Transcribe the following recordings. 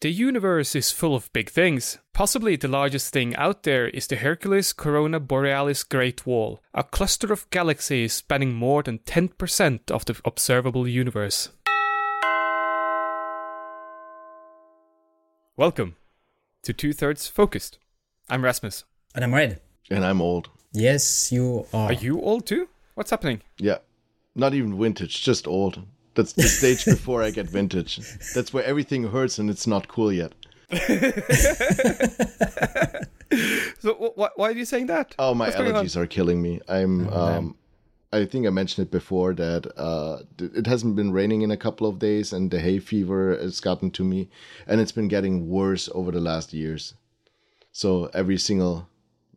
The universe is full of big things. Possibly the largest thing out there is the Hercules Corona Borealis Great Wall, a cluster of galaxies spanning more than 10% of the observable universe. Welcome to Two Thirds Focused. I'm Rasmus. And I'm red. And I'm old. Yes, you are. Are you old too? What's happening? Yeah. Not even vintage, just old. That's the stage before I get vintage. That's where everything hurts and it's not cool yet. So wh- wh- why are you saying that? Oh, my What's allergies are killing me. I'm. um, I think I mentioned it before that uh, it hasn't been raining in a couple of days, and the hay fever has gotten to me, and it's been getting worse over the last years. So every single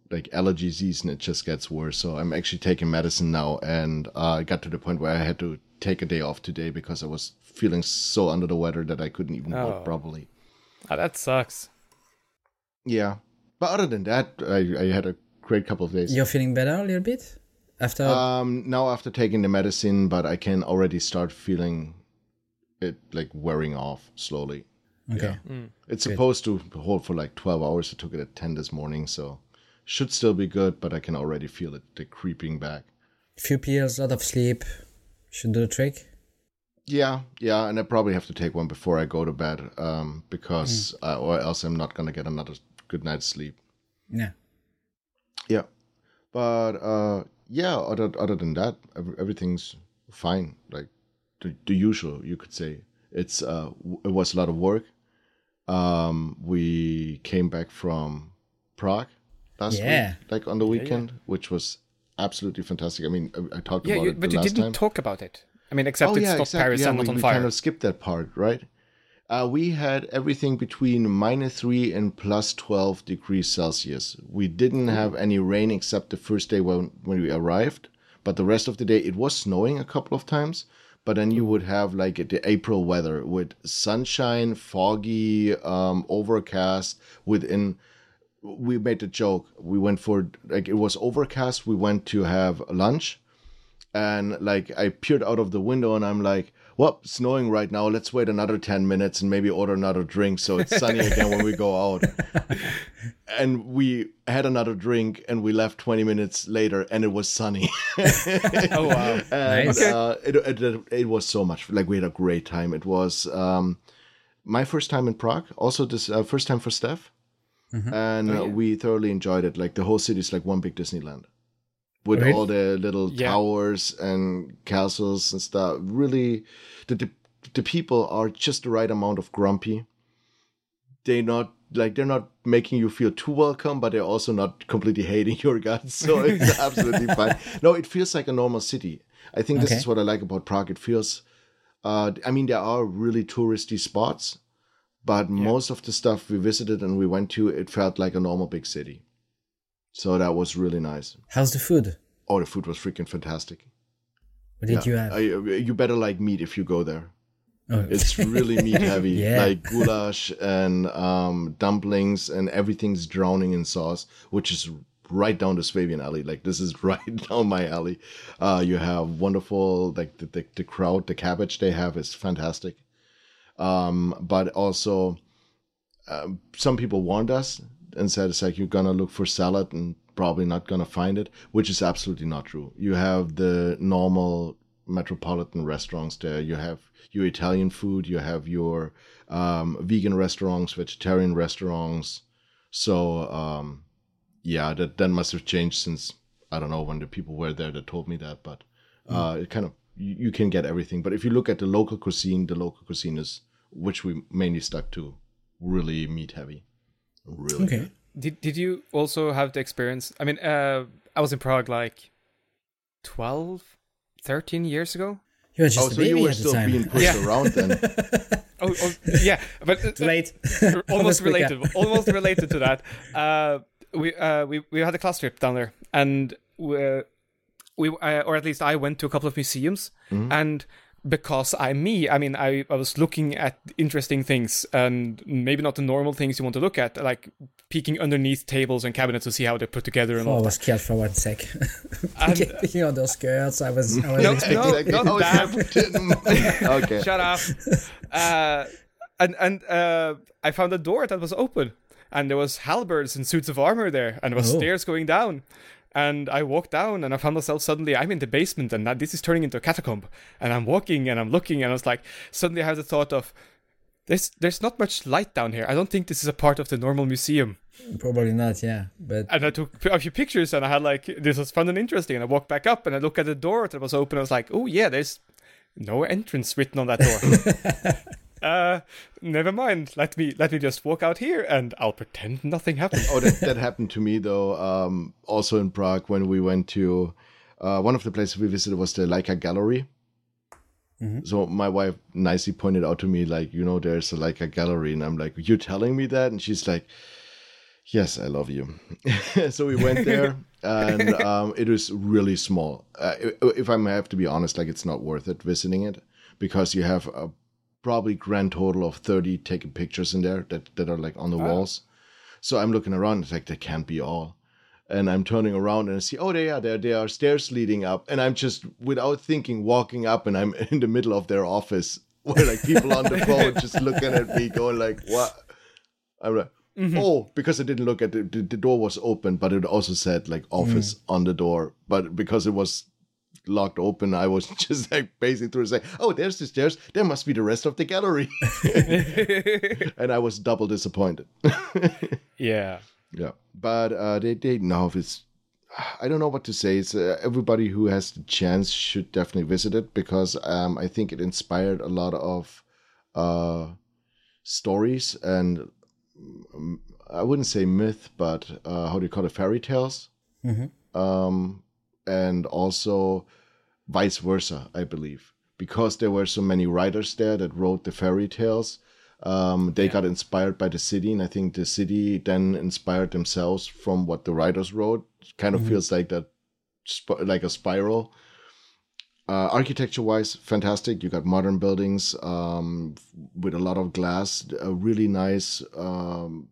like allergy season, it just gets worse. So I'm actually taking medicine now, and uh, I got to the point where I had to take a day off today because I was feeling so under the weather that I couldn't even Oh. walk properly. Ah, that sucks. Yeah, but other than that, I, I had a great couple of days. You're feeling better a little bit after. Um, now after taking the medicine, but I can already start feeling it like wearing off slowly. okay. It's supposed to hold for like 12 hours. I took it at 10 this morning, so should still be good, but I can already feel it like, creeping back. Few pills, lot of sleep. Should do the trick. Yeah, yeah, and I probably have to take one before I go to bed, um, because uh, or else I'm not gonna get another good night's sleep. Yeah. Yeah, but uh, yeah. Other other than that, everything's fine. Like the, the usual, you could say. It's uh, it was a lot of work. Um, we came back from Prague last Yeah. week, like on the weekend, which was absolutely fantastic. I mean, I, I talked Yeah, about you, it Yeah, but you didn't time. talk about it. I mean, except it's not Paris Oh, Yeah, and not we, on we fire. kind of skipped that part, right? Uh, we had everything between minus three and plus 12 degrees Celsius. We didn't have any rain except the first day when, when we arrived, but the rest of the day it was snowing a couple of times. But then you would have like the April weather with sunshine, foggy, um, overcast. Within, we made a joke. We went for like it was overcast. We went to have lunch, and like I peered out of the window and I'm like, well, it's snowing right now. Let's wait another 10 minutes and maybe order another drink so it's sunny again when we go out. And we had another drink and we left 20 minutes later and it was sunny. oh wow! and Nice. uh, it, it, it was so much like we had a great time. It was um, my first time in Prague, also this uh, first time for Steph. And uh, we thoroughly enjoyed it. Like the whole city is like one big Disneyland with Really? all the little Yeah. towers and castles and stuff. Really, the, the the people are just the right amount of grumpy. They're not like they're not making you feel too welcome, but they're also not completely hating your guts. So it's absolutely fine. No, it feels like a normal city. I think this Okay. is what I like about Prague. It feels, uh, I mean, there are really touristy spots, but most of the stuff we visited and we went to, it felt like a normal big city. So that was really nice. How's the food? Oh, the food was freaking fantastic. What did you have? I, you better like meat if you go there. oh. It's really meat heavy, Yeah. like goulash and um, dumplings, and everything's drowning in sauce, which is right down the Swabian alley. Like this is right down my alley. Uh, you have wonderful, like the, the the crowd, the cabbage they have is fantastic. Um, but also, um, some people warned us and said it's like you're gonna look for salad and probably not gonna find it, which is absolutely not true. You have the normal metropolitan restaurants there. You have your Italian food. You have your um, vegan restaurants, vegetarian restaurants. So um, yeah, that that must have changed since I don't know when the people were there that told me that, but uh, it kind of you, you can get everything. But if you look at the local cuisine, the local cuisine is which we mainly stuck to, really meat heavy. Really okay. good. Did Did you also have the experience? I mean, uh, I was in Prague like 12, 13 years ago. You were just Oh, a so baby you were at the still time. being pushed Yeah. around then. Oh, oh yeah, but uh, late. almost Almost related almost related to that uh we uh we, we had a class trip down there and we, we uh, or at least i went to a couple of museums and because i'm me i mean I, I was looking at interesting things and maybe not the normal things you want to look at like peeking underneath tables and cabinets to see how they're put together and Oh, I all that was scared for one sec. And- Picking on those skirts, I was, I was No, expecting. no, Exactly. not Oh, that. okay. shut up uh and and uh, I found a door that was open, and there was halberds and suits of armor there, and there was Oh. stairs going down. And I walked down, and I found myself suddenly I'm in the basement, and this is turning into a catacomb. And I'm walking, and I'm looking, and I was like, suddenly I had the thought of, there's there's not much light down here. I don't think this is a part of the normal museum. Probably not, yeah. But And I took a few pictures, and I had like this was fun and interesting. And I walked back up, and I looked at the door that was open. I was like, oh yeah, there's no entrance written on that door. uh, never mind. Let me let me just walk out here, and I'll pretend nothing happened. oh, that, that happened to me though. Um, also in Prague when we went to uh, one of the places we visited was the Leica Gallery. So my wife nicely pointed out to me like, you know, there's a Leica Gallery, and I'm like, you're telling me that, and she's like, yes, I love you. so we went there, and um, it was really small. Uh, if I have to be honest, like it's not worth it visiting it because you have a probably grand total of 30 taken pictures in there that, that are like on the walls. So I'm looking around, it's like, that can't be all. And I'm turning around and I see, oh, they are there. There are stairs leading up. And I'm just, without thinking, walking up and I'm in the middle of their office where like people on the phone just looking at me going like, what? I'm like, mm-hmm. oh, because I didn't look at the, the, the door was open, but it also said like mm. office on the door. But because it was locked open, I was just like pacing through and saying, oh, there's the stairs. There must be the rest of the gallery. and I was double disappointed. yeah. Yeah, but uh, they they know if it's. I don't know what to say. It's uh, everybody who has the chance should definitely visit it because um, I think it inspired a lot of uh, stories and um, I wouldn't say myth, but uh, how do you call it, fairy tales, um, and also vice versa. I believe because there were so many writers there that wrote the fairy tales. Um, they got inspired by the city, and I think the city then inspired themselves from what the writers wrote. Kind of feels like that, sp- like a spiral. Uh, architecture-wise, fantastic. You got modern buildings um, with a lot of glass. A really nice um,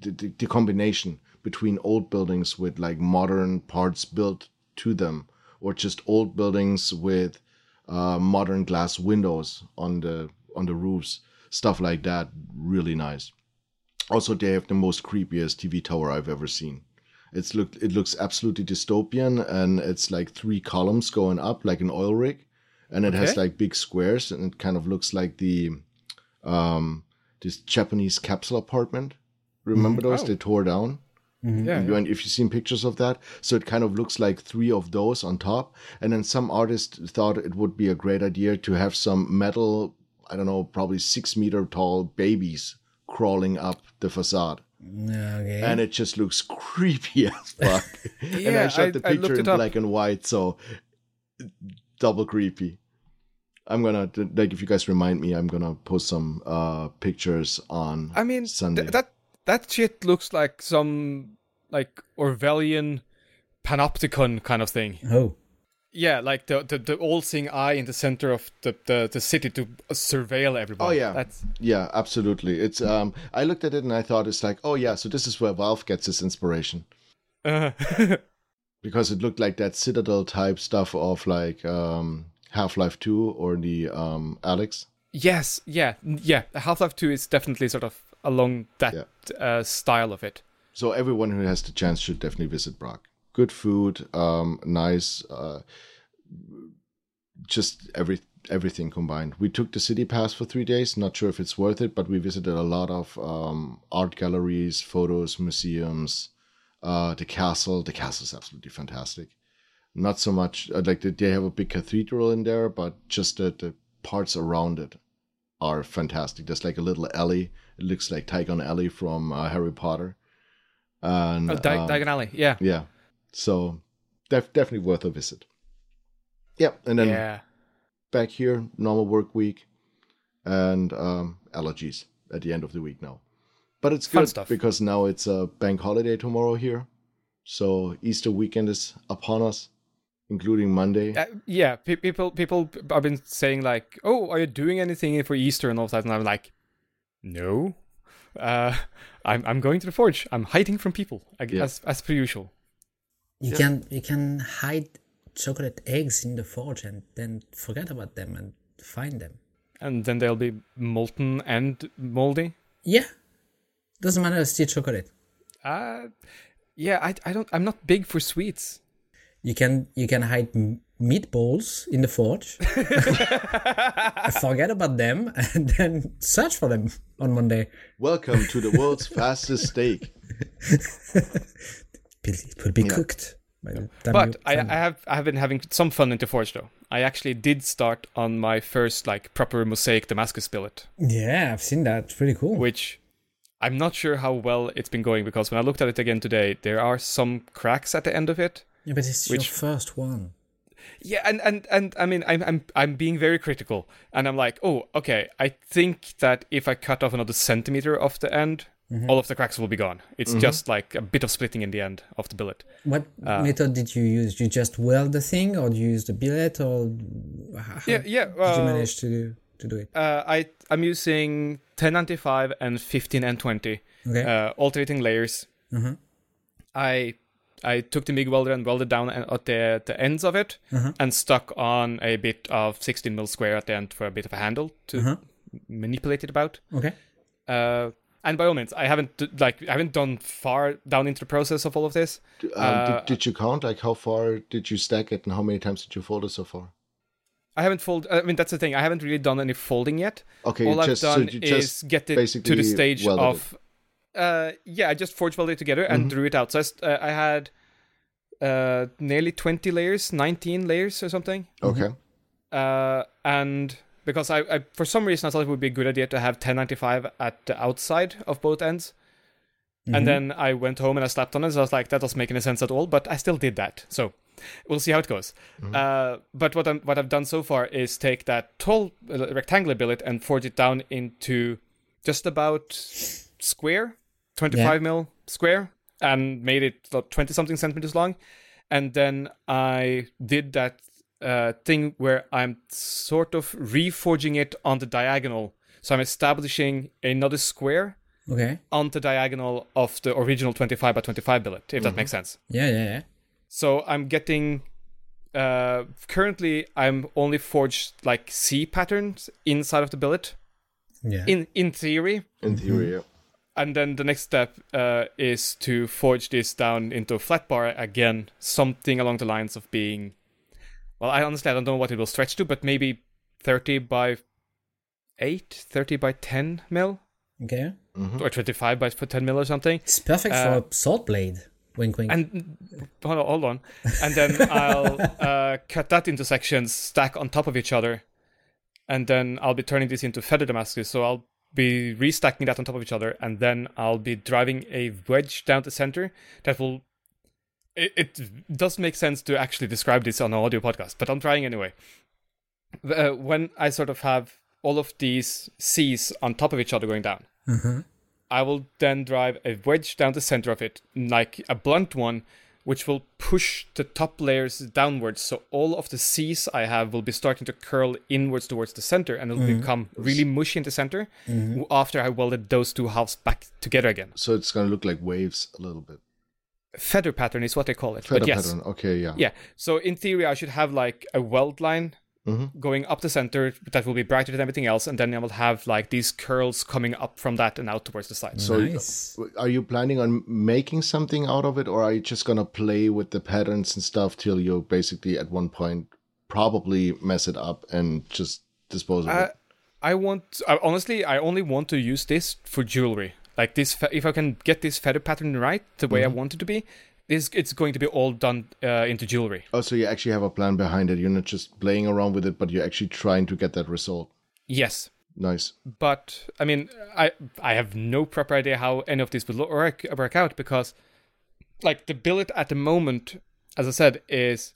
the, the, the combination between old buildings with like modern parts built to them, or just old buildings with uh, modern glass windows on the on the roofs. Stuff like that. Really nice. Also they have the most creepiest tv tower i've ever seen. It's look it looks absolutely dystopian and it's like three columns going up like an oil rig and it has like big squares and it kind of looks like the um this japanese capsule apartment. Remember those? Oh. they tore down Yeah. you- and if you've seen pictures of that, so it kind of looks like three of those on top. And then some artist thought it would be a great idea to have some metal, I don't know, probably six meter tall babies crawling up the facade. okay. And it just looks creepy as fuck. and I shot I- the I picture in it up. black and white, so double creepy. I'm gonna like if you guys remind me, I'm gonna post some uh pictures on I mean, th- Sunday. that that shit looks like some like Orwellian panopticon kind of thing. oh, Yeah, like the the, the all-seeing eye in the center of the, the, the city to surveil everybody. Oh, yeah. that's Yeah, absolutely. It's um I looked at it and I thought it's like, oh yeah, so this is where Valve gets its inspiration. uh, Because it looked like that Citadel type stuff of like um Half-Life 2 or the um Alyx. yes, yeah, yeah. Half-Life Two is definitely sort of along that uh, style of it. So everyone who has the chance should definitely visit Prague. Good food, um nice uh just every everything combined. We took the city pass for 3 days, not sure if it's worth it, but we visited a lot of um art galleries, photos, museums, uh the castle. The castle is absolutely fantastic. not so much uh, like they- they have a big cathedral in there, but just the, the parts around it are fantastic. There's like a little alley. It looks like Tygon Alley from uh, Harry Potter. And Oh, Di- um, Diagon Alley, yeah, yeah, so def- definitely worth a visit. Yeah, and then yeah. back here, normal work week, and um, allergies at the end of the week now. But it's good stuff. because now it's a bank holiday tomorrow here, so Easter weekend is upon us, including Monday. Uh, yeah, pe- people people have been saying like, "Oh, are you doing anything for Easter and all that?" And I'm like, "No, uh, I'm I'm going to the forge. I'm hiding from people ag- Yeah. as as per usual." you Yeah. can you can hide chocolate eggs in the forge and then forget about them and find them. and then they'll be molten and moldy. Yeah. Doesn't matter, It's still chocolate. Uh, yeah, I, I don't. I'm not big for sweets. You can you can hide m- meatballs in the forge. Forget about them and then search for them on Monday. Welcome to the world's fastest steak. It will be cooked. By the time But I, I have I have been having some fun into Forge though. I actually did start on my first like proper mosaic Damascus billet, yeah, I've seen that. It's pretty cool. which I'm not sure how well it's been going because when I looked at it again today, there are some cracks at the end of it. yeah, but it's which- your first one. Yeah, and and and I mean, I'm I'm I'm being very critical, and I'm like, oh, okay. I think that if I cut off another centimeter of the end, all of the cracks will be gone. It's just like a bit of splitting in the end of the billet. What Uh, method did you use? You just weld the thing, or you use the billet, or how Yeah, yeah. did you manage to do to do it? uh, I I'm using 1095 and 15 and 20, Okay. uh, alternating layers. Mhm. I I took the MIG welder and welded down at the the ends of it, Uh-huh. and stuck on a bit of 16 mil square at the end for a bit of a handle to Uh-huh. manipulate it about. Okay. Uh, and by all means, I haven't like I haven't done far down into the process of all of this. Um, Uh, did, did you count? Like, how far did you stack it, and how many times did you fold it so far? I haven't fold. I mean, that's the thing. I haven't really done any folding yet. Okay, all I've just so done you is get it to the stage welded of. Uh, yeah, I just forge welded it together and Mhm. drew it out. So I, st- uh, I had uh nearly 20 layers, 19 layers or something. okay. Uh, and because I, I for some reason I thought it would be a good idea to have 1095 at the outside of both ends. Mhm. And then I went home and I slapped on it. So I was like, that doesn't make any sense at all. But I still did that. So we'll see how it goes. Uh, but what I'm what I've done so far is take that tall uh, rectangular billet and forge it down into just about square, 25 Yeah. mil square, and made it 20 something centimeters long. And then I did that uh, thing where I'm sort of reforging it on the diagonal. So I'm establishing another square Okay. on the diagonal of the original 25 by 25 billet, if that makes sense. Yeah, yeah, yeah. So I'm getting. Uh, currently, I'm only forged like C patterns inside of the billet, Yeah. in in theory. In theory, yeah. And then the next step uh, is to forge this down into a flat bar again, something along the lines of being. Well, I honestly I don't know what it will stretch to, but maybe 30 by 8, 30 by 10 mil, okay. or 25 by 10 mil or something. It's perfect Uh, for a sword blade. Wink, wink. and hold on, hold on. and then I'll uh, cut that into sections, stack on top of each other, and then I'll be turning this into feather Damascus. So I'll be restacking that on top of each other, and then I'll be driving a wedge down the center that will. It, it does make sense to actually describe this on an audio podcast, but I'm trying anyway. Uh, when I sort of have all of these C's on top of each other going down, uh-huh. I will then drive a wedge down the center of it, like a blunt one, which will push the top layers downwards. So all of the C's I have will be starting to curl inwards towards the center, and it'll mm-hmm. become really mushy in the center mm-hmm. w- after I welded those two halves back together again. So it's gonna look like waves a little bit. Feather pattern is what they call it. Feather but yes, pattern. Okay, yeah. yeah. So in theory, I should have like a weld line Mhm. going up the center that will be brighter than everything else, and then I will have like these curls coming up from that and out towards the sides. So nice. are you planning on making something out of it, or are you just gonna play with the patterns and stuff till you basically at one point probably mess it up and just dispose of I, it? I want I, honestly, I only want to use this for jewelry. Like this, if I can get this feather pattern right, the way I want it to be, this it's going to be all done uh, into jewelry. Oh, so you actually have a plan behind it. You're not just playing around with it, but you're actually trying to get that result. Yes, Nice. but I mean, I I have no proper idea how any of this will lo- work work out because, like, the billet at the moment, as I said, is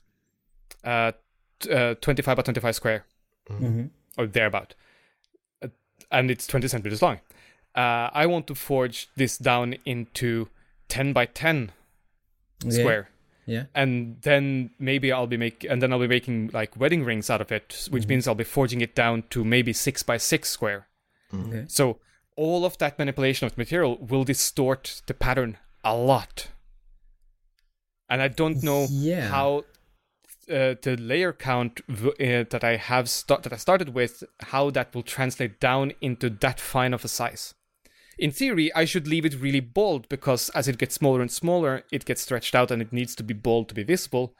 uh, t- uh 25 by 25 square Mm-hmm. or thereabout, uh, and it's 20 centimeters long. Uh, I want to forge this down into 10 by 10 square. Yeah. and then maybe I'll be make and then I'll be making like wedding rings out of it, which means I'll be forging it down to maybe six by six square. Okay. So all of that manipulation of the material will distort the pattern a lot, and I don't know Yeah. how uh, the layer count v- uh, that I have sta- that I started with, how that will translate down into that fine of a size. In theory, I should leave it really bold because as it gets smaller and smaller, it gets stretched out and it needs to be bold to be visible.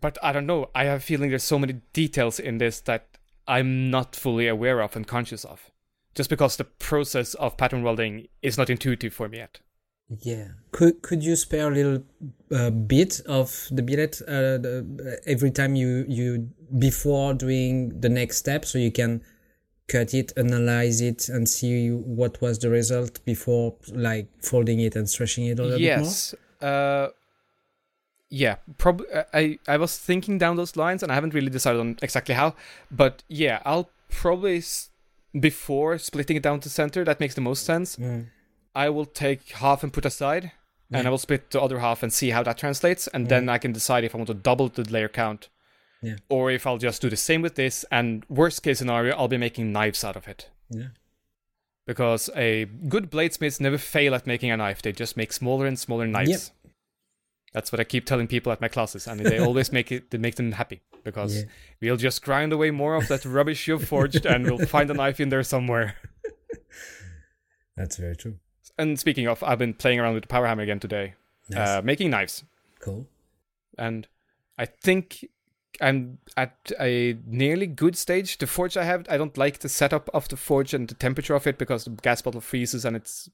But I don't know. I have a feeling there's so many details in this that I'm not fully aware of and conscious of, just because the process of pattern welding is not intuitive for me yet. Yeah. Could could you spare a little uh, bit of the billet uh, the, every time you you before doing the next step, so you can cut it, analyze it, and see what was the result before like folding it and stretching it a little yes. Uh, yeah, probably. I I was thinking down those lines, and I haven't really decided on exactly how. But yeah, I'll probably s- before splitting it down to center. That makes the most sense. bit more? I will take half and put aside, and I will split the other half and see how that translates, and then I can decide if I want to double the layer count, Yeah. or if I'll just do the same with this. And worst case scenario, I'll be making knives out of it Yeah. because a good bladesmiths never fail at making a knife; they just make smaller and smaller knives. Yep. That's what I keep telling people at my classes, and they always make it they make them happy because Yeah. we'll just grind away more of that rubbish you've forged, and we'll find a knife in there somewhere. That's very true. And speaking of, I've been playing around with the power hammer again today, Nice. uh, making knives. cool. and I think I'm at a nearly good stage. The forge I have, I don't like the setup of the forge and the temperature of it because the gas bottle freezes and it's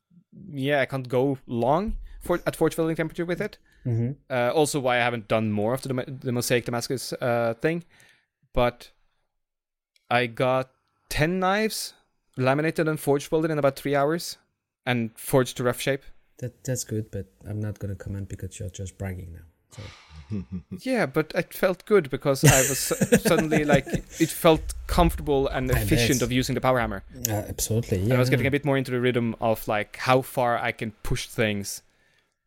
yeah, I can't go long for at forge welding temperature with it. Mm-hmm. Uh, also, why I haven't done more of the the mosaic Damascus uh, thing, but I got ten knives laminated and forge welded in about three hours and forged to rough shape. That that's good, but I'm not gonna comment because you're just bragging now. So Yeah, but it felt good because I was suddenly like it felt comfortable and efficient of using the power hammer. uh, absolutely, And yeah. I was getting a bit more into the rhythm of like how far I can push things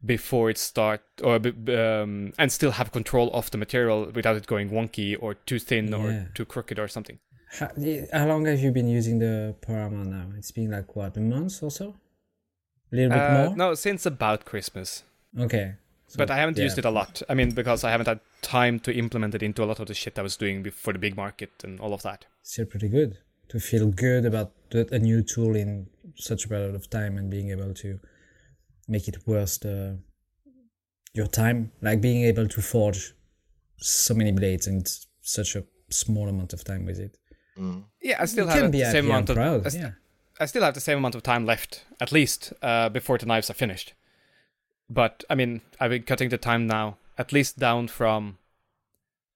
before it start or um, and still have control of the material without it going wonky or too thin Yeah. or too crooked or something. How, how long have you been using the power hammer now? It's been like what a month or so. A little bit Uh, more. no, since about Christmas. Okay. So, but I haven't yeah. used it a lot. I mean, because I haven't had time to implement it into a lot of the shit I was doing bef- for the big market and all of that. Still pretty good to feel good about a new tool in such a period of time and being able to make it worth the, your time. Like being able to forge so many blades in such a small amount of time with it. Mm. Yeah, I still you have can the be same amount of proud. I st- yeah. I still have the same amount of time left, at least, uh, before the knives are finished. But I mean, I've been cutting the time now, at least down from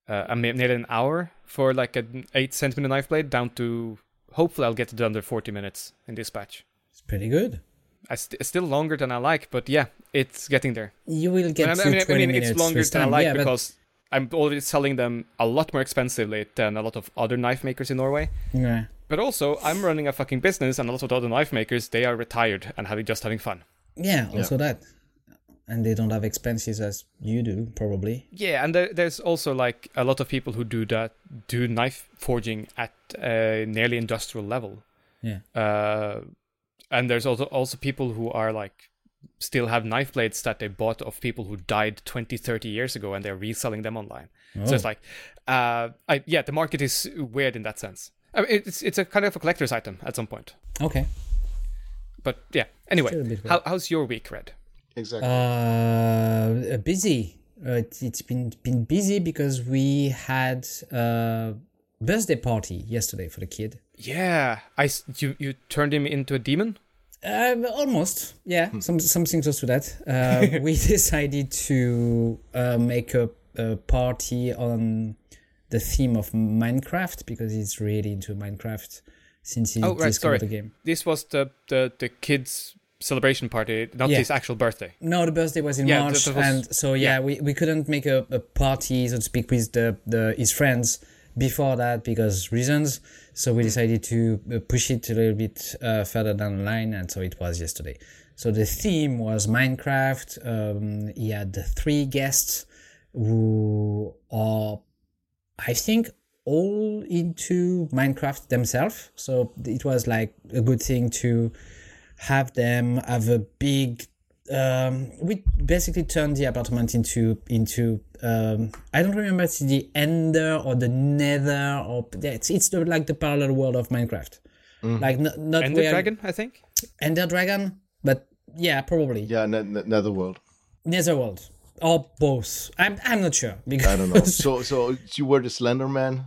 uh, a nearly an hour for like an eight centimeter knife blade down to hopefully I'll get it under forty minutes in this batch. It's pretty good. I st- it's still longer than I like, but yeah, it's getting there. You will get I to mean, I mean, 20 I mean, minutes it's longer with than I like yeah, but- because I'm already selling them a lot more expensively than a lot of other knife makers in Norway. yeah. But also, I'm running a fucking business, and a lot of the other knife makers they are retired and having just having fun. Yeah, also that. And they don't have expenses as you do, probably. Yeah, and there, there's also like a lot of people who do that, do knife forging at a nearly industrial level. Yeah. Uh, and there's also also people who are like still have knife blades that they bought of people who died 20, 30 years ago, and they're reselling them online. oh. So it's Oh. like, uh, I, yeah, the market is weird in that sense. I mean, it's it's a kind of a collector's item at some point. Okay. But yeah, anyway, Still a bit how, how's your week, Red? Exactly. Uh, busy. Uh, it, it's been been busy because we had a birthday party yesterday for the kid. Yeah, I you you turned him into a demon. Uh, almost, yeah. Some something close to that. Uh, we decided to uh, make a, a party on the theme of Minecraft because he's really into Minecraft since he Oh, right, discovered sorry. the game. This was the the the kids' celebration party, not Yeah. his actual birthday. No, the birthday was in Yeah, March, was- and so yeah, we, we couldn't make a, a party, so to speak, with the, the his friends before that because reasons. So we decided to uh, push it a little bit uh, further down the line, and so it was yesterday. So the theme was Minecraft. Um, he had three guests who are, I think, all into Minecraft themselves. So it was like a good thing to have them have a big um, we basically turned the apartment into into um, I don't remember if it's the Ender or the Nether or it's it's the, like the parallel world of Minecraft. Like not not Ender where Dragon, I think. Ender Dragon, but yeah, probably Yeah, ne- ne- Netherworld. Netherworld or both. I'm I'm not sure because I don't know. so, so you were the Slender Man.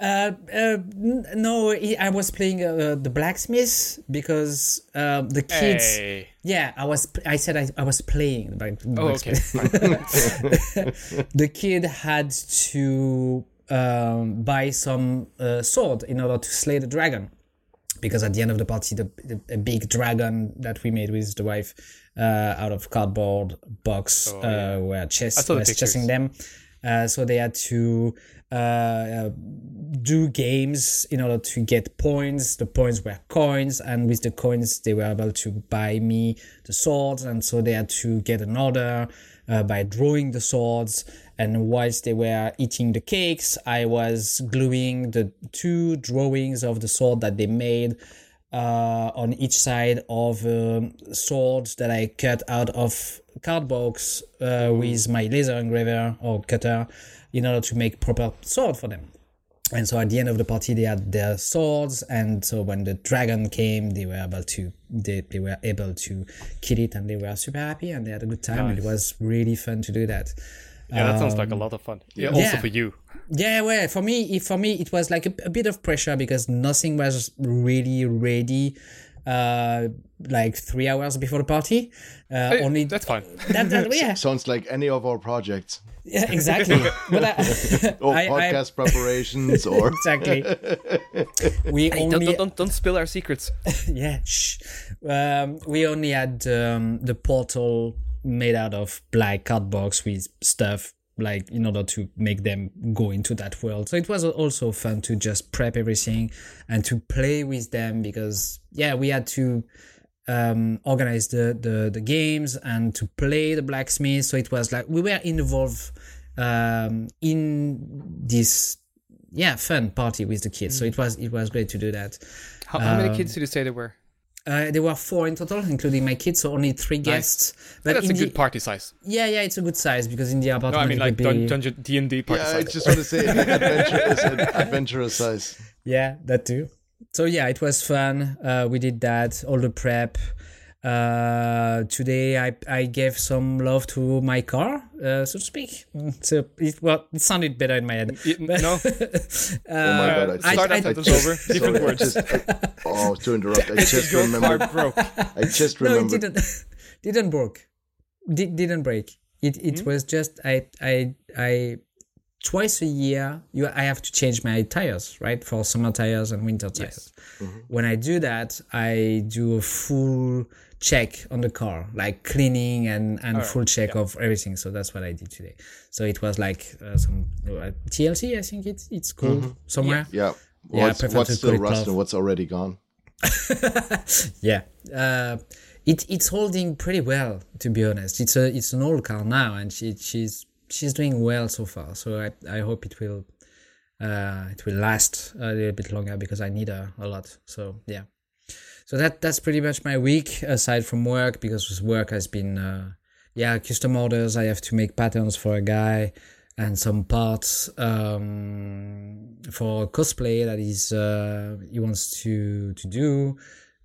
Uh, uh, no, I was playing uh, the blacksmith because uh, the kids. Hey. Yeah, I was. I said I, I was playing the Oh, okay. the kid had to um, buy some uh, sword in order to slay the dragon, because at the end of the party, the, the a big dragon that we made with the wife uh, out of cardboard box uh, were chess Oh, was chasing them. Uh, so they had to uh, uh, do games in order to get points. The points were coins, and with the coins, they were able to buy me the swords. And so they had to get an order uh, by drawing the swords. And whilst they were eating the cakes, I was gluing the two drawings of the sword that they made uh, on each side of um, swords that I cut out of cardbox uh, with my laser engraver or cutter in order to make proper sword for them. And so at the end of the party, they had their swords, and so when the dragon came, they were able to they, they were able to kill it, and they were super happy, and they had a good time. And it was really fun to do that. Yeah, that sounds like a lot of fun. Yeah, also Um, Yeah. for you. Yeah, well, for me, for me, it was like a, a bit of pressure because nothing was really ready. Uh, like three hours before the party. Uh, Hey, only that's fine. that, that, yeah, Sounds like any of our projects yeah, exactly. But I, or I- I- podcast preparations or exactly. We Hey, don't, only don't, don't, don't spill our secrets. yeah, shh. Um, we only had um, the portal made out of black cardbox with stuff like in order to make them go into that world. So it was also fun to just prep everything and to play with them because yeah, we had to um, organize the, the the games and to play the blacksmith. So it was like we were involved um, in this yeah fun party with the kids. So it was it was great to do that. How, how Um, many kids did you say there were? Uh, there were four in total, including my kids, so only three guests. But That's a in the- good party size. yeah, yeah, it's a good size because in the apartment. No, apartment I mean it like would dun- be dungeon D and D party yeah, I just want to say adventurous, adventurous size. yeah, that too. So yeah, it was fun. Uh, we did that, all the prep. Uh, today I I gave some love to my car, uh, so to speak. Mm, So it well, it sounded better in my head. Y- no, Oh my god! I I- start I- that I sentence just- over. sorry, Different I words. just- I- oh, to interrupt, I just Your car broke. I just no, it remembered. didn't. didn't break. Did, didn't break. It it Hmm? was just I I I twice a year you I have to change my tires right for summer tires and winter tires. When I do that, I do a full check on the car, like cleaning and and full check of everything. So that's what I did today. So it was like uh, some uh, TLC, I think it's it's called somewhere. Yeah. Yeah, What's, prefer what's still rust and what's already gone? Yeah. Uh, it it's holding pretty well to be honest. It's a it's an old car now and she she's she's doing well so far. So I I hope it will uh it will last a little bit longer because I need her a lot. So yeah. So that that's pretty much my week aside from work because work has been uh yeah, custom orders. I have to make patterns for a guy and some parts um, for cosplay that is uh, he wants to to do,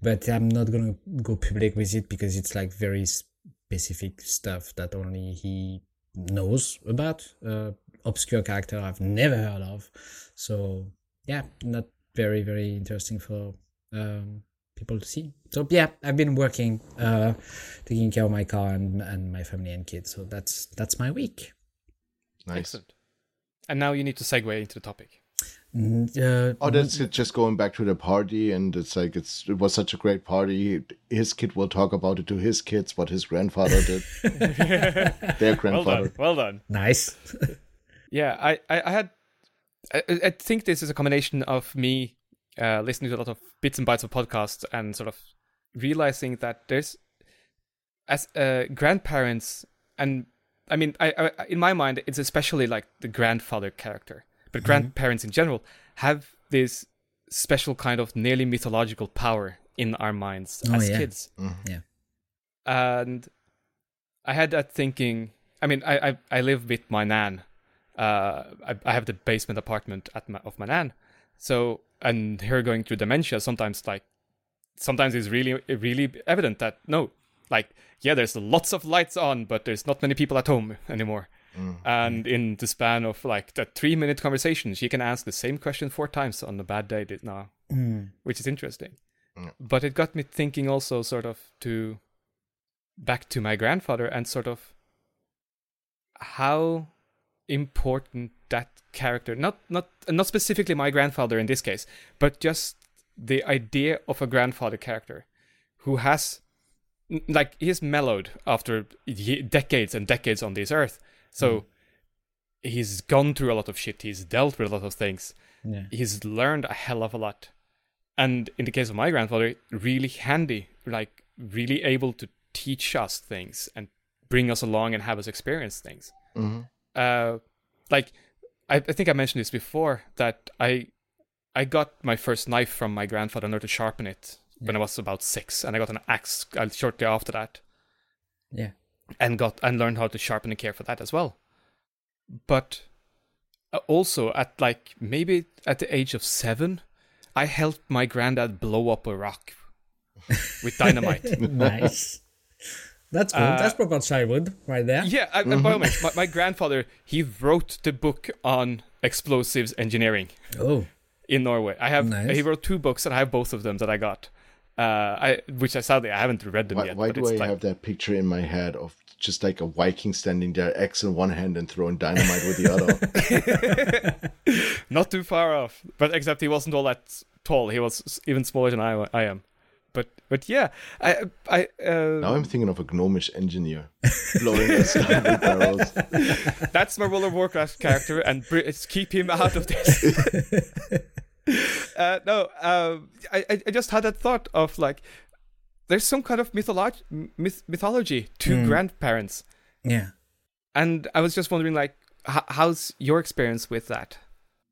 but I'm not gonna go public with it because it's like very specific stuff that only he knows about. Uh, obscure character I've never heard of, so yeah, not very very interesting for um, people to see. So yeah, I've been working, uh, taking care of my car and, and my family and kids. So that's that's my week. Nice. Excellent. And now you need to segue into the topic. Mm, Uh, Oh, that's it. Just going back to the party, and it's like it's it was such a great party. His kid will talk about it to his kids, what his grandfather did. Their grandfather. Well done. Well done. nice. Yeah, I, I, I had. I, I think this is a combination of me uh, listening to a lot of bits and bytes of podcasts and sort of realizing that there's, as uh, grandparents, and I mean, I, I in my mind, it's especially like the grandfather character, but grandparents in general have this special kind of nearly mythological power in our minds Oh, as yeah. kids Yeah. and I had that thinking. I mean, I I, I live with my nan. Uh, I, I have the basement apartment at my, of my nan. So and her going through dementia sometimes like sometimes it's really really evident that no, like yeah, there's lots of lights on, but there's not many people at home anymore. Mm, mm. And in the span of like that three minute conversation, she can ask the same question four times on a bad day did now, mm. which is interesting. But it got me thinking also, sort of, to back to my grandfather and sort of how important that character not not not specifically my grandfather in this case but just the idea of a grandfather character who has like he's mellowed after ye- decades and decades on this earth. So mm. he's gone through a lot of shit he's dealt with a lot of things Yeah. he's learned a hell of a lot. And in the case of my grandfather really handy like really able to teach us things and bring us along and have us experience things mm-hmm. Uh like I, I think i mentioned this before that i i got my first knife from my grandfather in order to sharpen it when i was about six and i got an axe uh, shortly after that Yeah. and got and learned how to sharpen and care for that as well. But uh, also at like maybe at the age of seven, I helped my granddad blow up a rock with dynamite. nice. That's cool. That's proper childhood right there. yeah, I, and by all means, my, my grandfather he wrote the book on explosives engineering Oh, in Norway. I have Nice. he wrote two books and I have both of them that I got. Uh, I which I sadly I haven't read them Why, yet. why but do it's I like, have that picture in my head of just like a Viking standing there, axe in one hand and throwing dynamite with the other? not too far off. But except he wasn't all that tall. He was even smaller than I, I am. But but yeah, I I uh, now I'm thinking of a gnomish engineer blowing this down with barrels. that's my World of Warcraft character, and br- keep him out of this. uh, no, uh, I I- I just had that thought of like, there's some kind of mythology myth- mythology to grandparents, yeah. and I was just wondering like, h- how's your experience with that?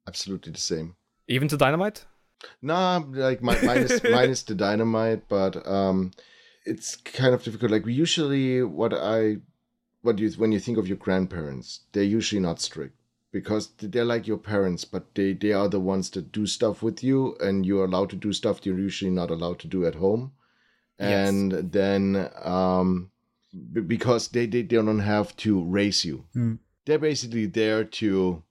Absolutely the same. Even to dynamite? Nah, like mi- minus minus the dynamite, but um, it's kind of difficult. Like we usually, what I, what you when you think of your grandparents, they're usually not strict because they're like your parents, but they they are the ones that do stuff with you, and you're allowed to do stuff you're usually not allowed to do at home, Yes. and then um, b- because they they don't have to raise you, they're basically there to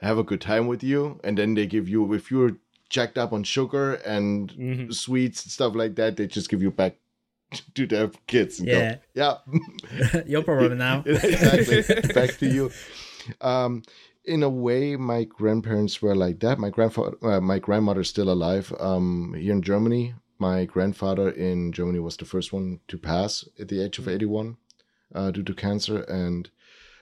have a good time with you and then they give you if you're jacked up on sugar and Mm-hmm. sweets and stuff like that they just give you back to their kids and Yeah. go, yeah. Your problem now. exactly. Back to you. Um in a way my grandparents were like that. My grandfather uh, my grandmother's still alive um here in germany. My grandfather in germany was the first one to pass at the age of 81 uh, due to cancer and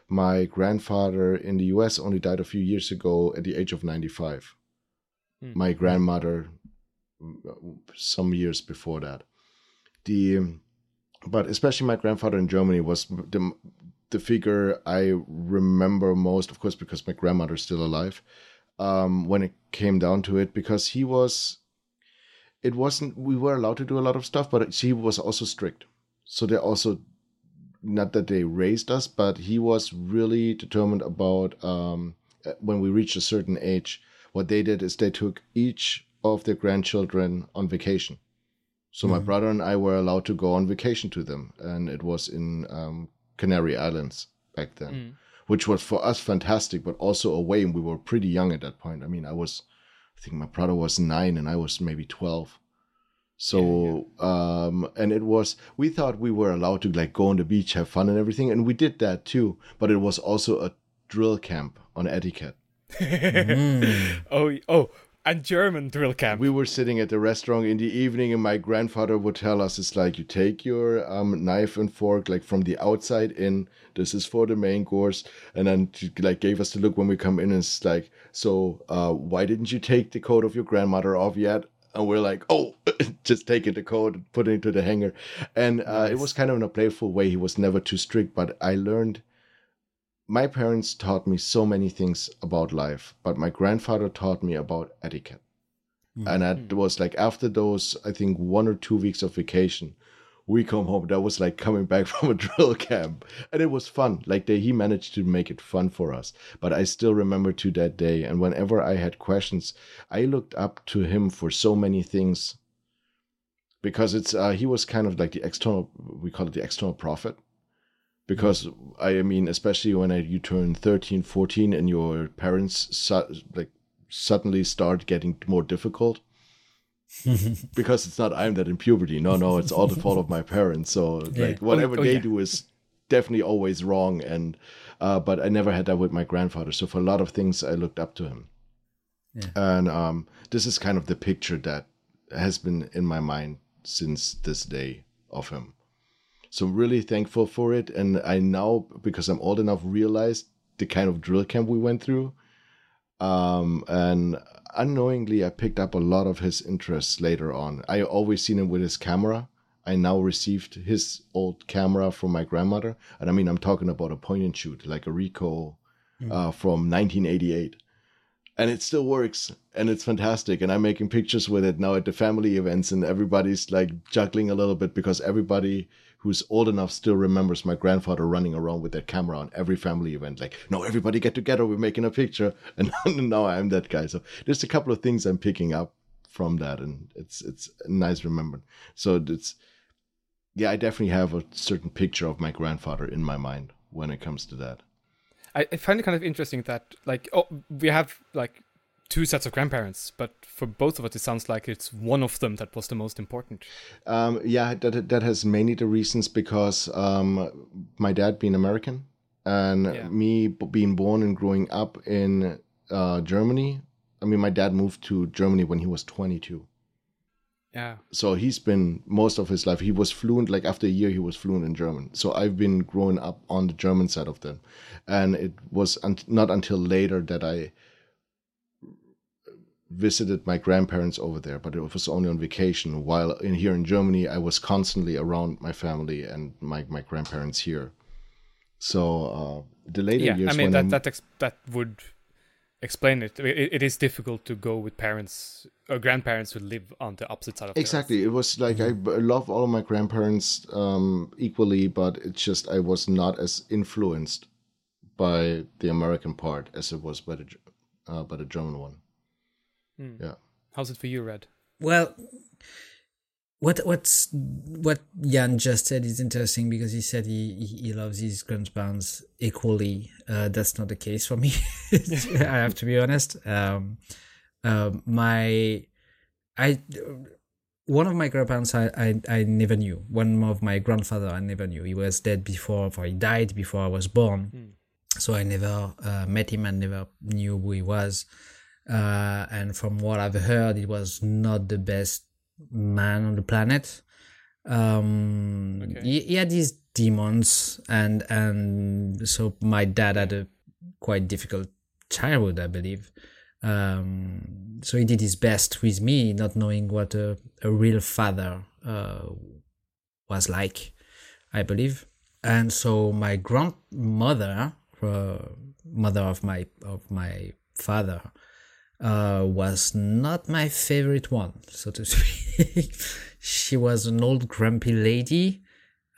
my grandfather in the us only died a few years ago at the age of 95 my grandmother some years before that the but especially my grandfather in germany was the the figure I remember most, of course, because my grandmother's still alive, um, when it came down to it, because he was, it wasn't, we were allowed to do a lot of stuff, but he was also strict. So they also, not that they raised us, but he was really determined about um, when we reached a certain age. What they did is they took each of their grandchildren on vacation. So my brother and I were allowed to go on vacation to them, and it was in um, Canary Islands back then, which was for us fantastic, but also away, and we were pretty young at that point. I mean, I was, I think my brother was nine, and I was maybe twelve. So, um, and it was, we thought we were allowed to like go on the beach, have fun and everything, and we did that too. But it was also a drill camp on etiquette. Oh, oh, and German drill camp. we were sitting at the restaurant in the evening and my grandfather would tell us it's like you take your um, knife and fork like from the outside in. This is for the main course. And then like gave us the look when we come in and it's like so uh, why didn't you take the coat of your grandmother off yet? And we're like oh just taking the coat and putting it to the hanger. And uh, it was kind of in a playful way. He was never too strict but i learned my parents taught me so many things about life, but my grandfather taught me about etiquette. And that was like after those, I think one or two weeks of vacation, we come home. That was like coming back from a drill camp, and it was fun. Like they, he managed to make it fun for us. But I still remember to that day, and whenever I had questions, I looked up to him for so many things. Because it's uh, he was kind of like the external, we call it the external prophet. Because I mean, especially when I, you turn 13, 14, and your parents su- like suddenly start getting more difficult because it's not I'm that in puberty. No, no, it's all the fault of my parents. So Yeah. like whatever Oh, oh, they yeah. do is definitely always wrong. And uh, but I never had that with my grandfather. So for a lot of things, I looked up to him. Yeah. And um, this is kind of the picture that has been in my mind since this day of him. So I'm really thankful for it. And I now, because I'm old enough, realized the kind of drill camp we went through. Um, and unknowingly, I picked up a lot of his interests later on. I always seen him with his camera. I now received his old camera from my grandmother. And I mean, I'm talking about a point and shoot, like a Ricoh uh, from 1988 and it still works and it's fantastic and i'm making pictures with it now at the family events and everybody's like juggling a little bit because everybody who's old enough still remembers my grandfather running around with that camera on every family event like no everybody get together we're making a picture. And now i'm that guy. So there's a couple of things i'm picking up from that and it's it's nice remembering so it's yeah i definitely have a certain picture of my grandfather in my mind when it comes to that I, I find it kind of interesting that like oh we have like two sets of grandparents, but for both of us it sounds like it's one of them that was the most important. Um, yeah, that that has mainly the reasons because um, my dad being American and Yeah. me being born and growing up in uh, Germany. I mean, my dad moved to Germany when he was 22. Yeah. So he's been most of his life. He was fluent, like after a year, he was fluent in German. So I've been growing up on the German side of them. And it was un- not until later that I visited my grandparents over there, but it was only on vacation. While in here in Germany, I was constantly around my family and my, my grandparents here. So uh, the later Yeah, years, I mean that I'm- that ex- that would explain it. It, it is difficult to go with parents or grandparents who live on the opposite side of the. Exactly. It was like I love all of my grandparents um, equally, but it's just I was not as influenced by the American part as it was by the uh, by the German one. Yeah. How's it for you, Red? Well, what what's what Jan just said is interesting because he said he he, loves his grandparents equally. Uh, that's not the case for me. I have to be honest. Um, uh, my I one of my grandparents I, I I never knew. One of my grandfather I never knew. He was dead before, or he died before I was born. So I never uh, met him and never knew who he was. Uh, and from what I've heard, he was not the best man on the planet. Um, Okay. he, he had these demons, and and so my dad had a quite difficult childhood, I believe. Um, so he did his best with me, not knowing what a, a real father uh, was like, I believe. And so my grandmother, uh, mother of my of my father, uh, was not my favorite one, so to speak. she was an old grumpy lady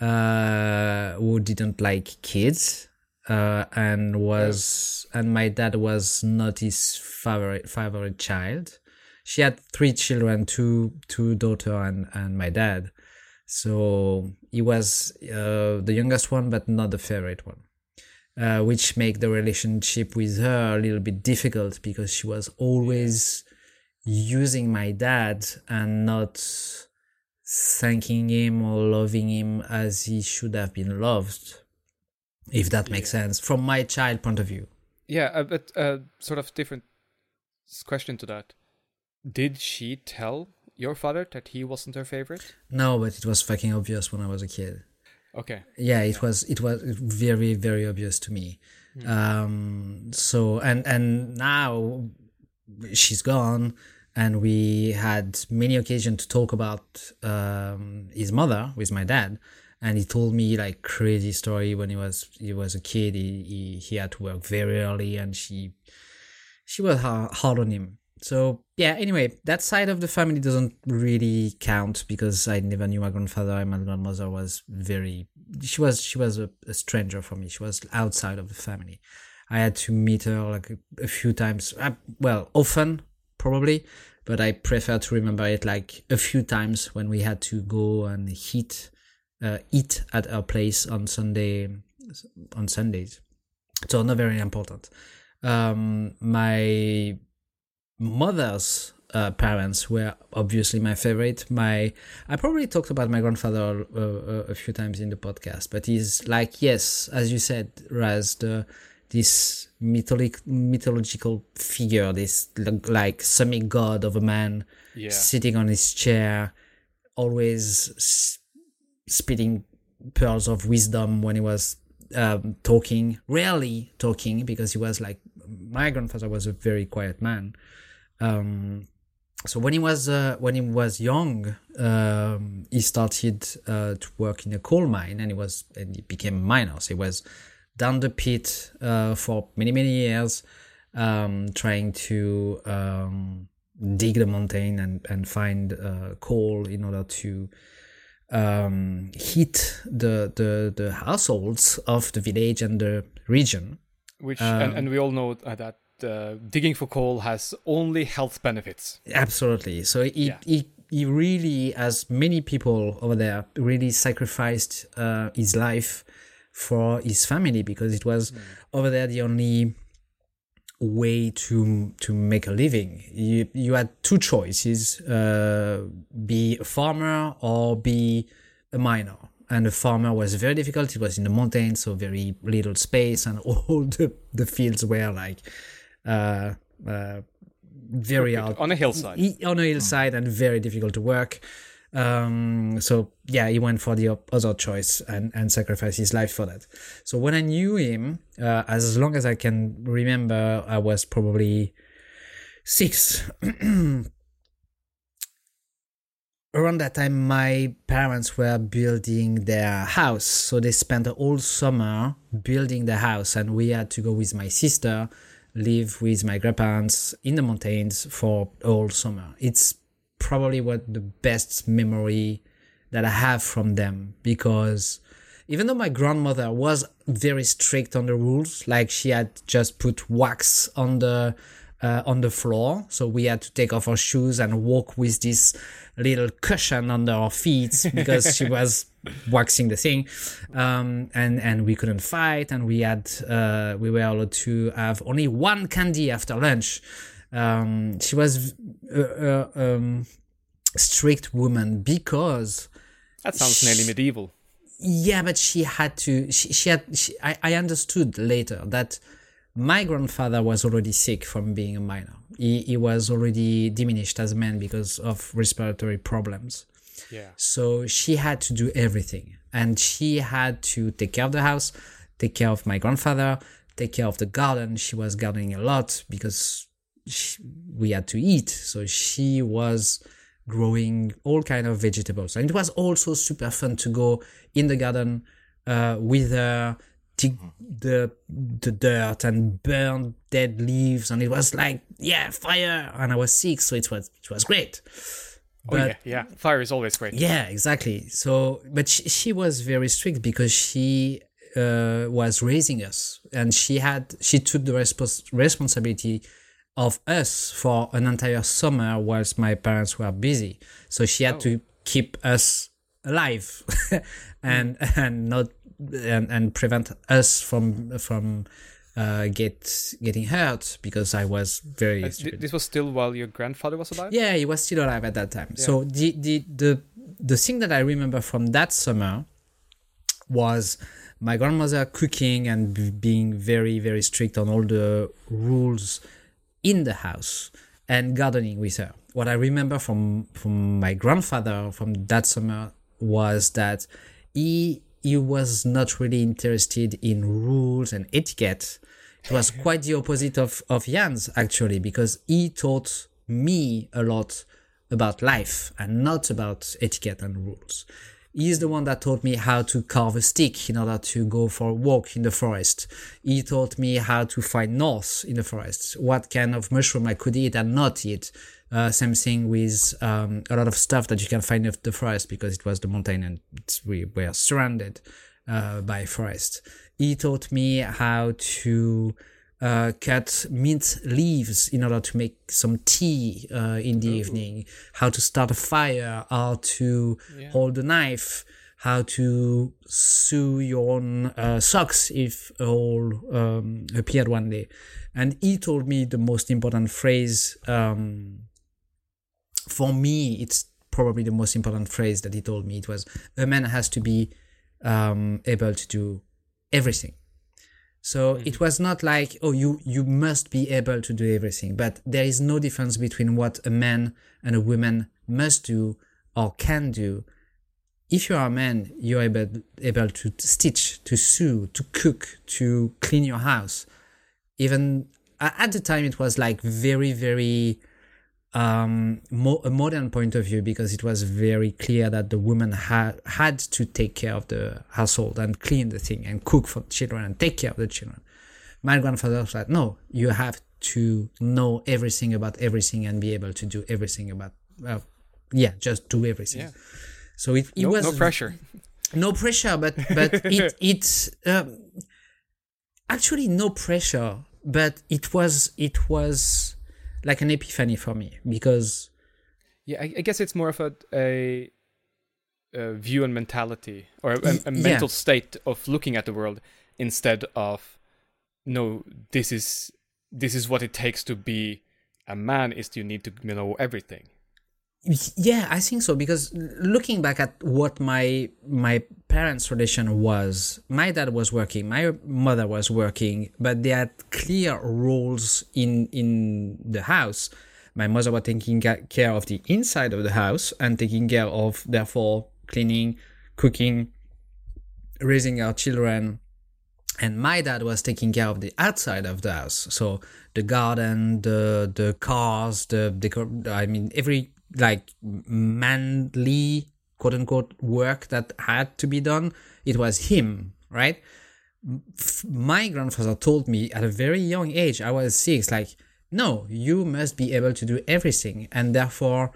uh, who didn't like kids, uh, and was and my dad was not his favorite favorite child. She had three children, two two daughter and and my dad. So he was uh, the youngest one, but not the favorite one uh, which make the relationship with her a little bit difficult because she was always using my dad and not thanking him or loving him as he should have been loved if that makes sense from my child point of view Yeah, uh, but uh, sort of different question to that. Did she tell your father that he wasn't her favorite? no but it was fucking obvious when i was a kid Okay. yeah it was it was very very obvious to me. Um so and and now she's gone and we had many occasions to talk about um his mother with my dad and he told me like crazy story when he was he was a kid. He he, he had to work very early and she she was hard, hard on him. So yeah. Anyway, that side of the family doesn't really count because I never knew my grandfather. and My grandmother was very. She was she was a, a stranger for me. She was outside of the family. I had to meet her like a, a few times. Uh, well, often probably, but I prefer to remember it like a few times when we had to go and eat, uh, eat at her place on Sunday, on Sundays. So not very important. Um, my mother's uh, parents were obviously my favorite. My I probably talked about my grandfather uh, uh a few times in the podcast, but he's like yes, as you said, Raz, the this mythologic mythological figure, this like semi god of a man Yeah. sitting on his chair, always s- spitting pearls of wisdom when he was um, talking, rarely talking because he was like my grandfather was a very quiet man. Um, so when he was uh, when he was young, um, he started uh, to work in a coal mine, and he was and he became a miner. So he was down the pit uh, for many many years, um, trying to um, dig the mountain and and find uh, coal in order to um, heat the the the households of the village and the region. Which Um, and, and we all know that uh, digging for coal has only health benefits. Absolutely. So he, Yeah. he, he really, as many people over there, really sacrificed uh, his life for his family because it was over there the only way to to make a living. You you had two choices: uh, be a farmer or be a miner. And a farmer was very difficult. It was in the mountains, so very little space, and all the the fields were like uh, uh, very hard On a hillside. on a hillside and very difficult to work. Um, so yeah, he went for the other choice and, and sacrificed his life for that. So when I knew him, uh, as long as I can remember, I was probably six. Around that time, my parents were building their house. So they spent the whole summer building the house, and we had to go with my sister, live with my grandparents in the mountains for all summer. It's probably what the best memory that I have from them because even though my grandmother was very strict on the rules, like she had just put wax on the uh, on the floor, so we had to take off our shoes and walk with this little cushion under our feet because she was waxing the thing, um, and and we couldn't fight, and we had uh, we were allowed to have only one candy after lunch. Um, she was a, uh, um, strict woman because That sounds nearly medieval. yeah but she had to she, she had she, I, I understood later that my grandfather was already sick from being a miner he, he was already diminished as a man because of respiratory problems. Yeah. so she had to do everything. And she had to take care of the house take care of my grandfather take care of the garden. She was gardening a lot because she, we had to eat. So she was growing all kind of vegetables. And it was also super fun to go in the garden uh, with her dig the the dirt and burn dead leaves and it was like yeah fire and i was six so it was it was great Oh yeah, yeah. Fire is always great. yeah, exactly. So, but she, she was very strict because she uh, was raising us, and she had she took the respons- responsibility of us for an entire summer whilst my parents were busy. So she had to keep us alive, and and not and, and prevent us from from uh, get getting hurt because I was very Uh, this was still while your grandfather was alive. Yeah, he was still alive at that time. So the, the the the thing that I remember from that summer was my grandmother cooking and b- being very very strict on all the rules in the house and gardening with her. What I remember from from my grandfather from that summer was that he he was not really interested in rules and etiquette. It was quite the opposite of of Jan's actually because he taught me a lot about life and not about etiquette and rules. He's the one that taught me how to carve a stick in order to go for a walk in the forest. He taught me how to find north in the forest, what kind of mushroom I could eat and not eat. Uh, same thing with um, a lot of stuff that you can find in the forest because it was the mountain and we were surrounded uh, by forest. He taught me how to uh, cut mint leaves in order to make some tea uh, in the Ooh. evening, how to start a fire, how to yeah. hold a knife, how to sew your own uh, socks if a hole um, appeared one day. And he told me the most important phrase. Um, for me, it's probably the most important phrase that he told me. It was a man has to be um, able to do everything so mm-hmm. it was not like, oh, you, you must be able to do everything, but there is no difference between what a man and a woman must do or can do. If you are a man, you're able, able to stitch, to sew, to cook, to clean your house. Even at the time, it was like very, very um, mo- a modern point of view because it was very clear that the woman had had to take care of the household and clean the thing and cook for children and take care of the children. My grandfather was like, no, you have to know everything about everything and be able to do everything about, well, yeah, just do everything. Yeah. So it, it no, was no pressure, no pressure, but but it it um, actually no pressure, but it was it was like an epiphany for me because yeah i, I guess it's more of a, a, a view and mentality or a, a, a mental yeah. state of looking at the world instead of no this is this is what it takes to be a man is you need to know everything yeah i think so because looking back at what my my parents tradition was my dad was working my mother was working but they had clear roles in in the house. My mother was taking care of the inside of the house and taking care of therefore cleaning cooking raising our children. And my dad was taking care of the outside of the house. So the garden the the cars the decor i mean every like manly quote unquote work that had to be done it was him right? My grandfather told me at a very young age i was six like no you must be able to do everything and therefore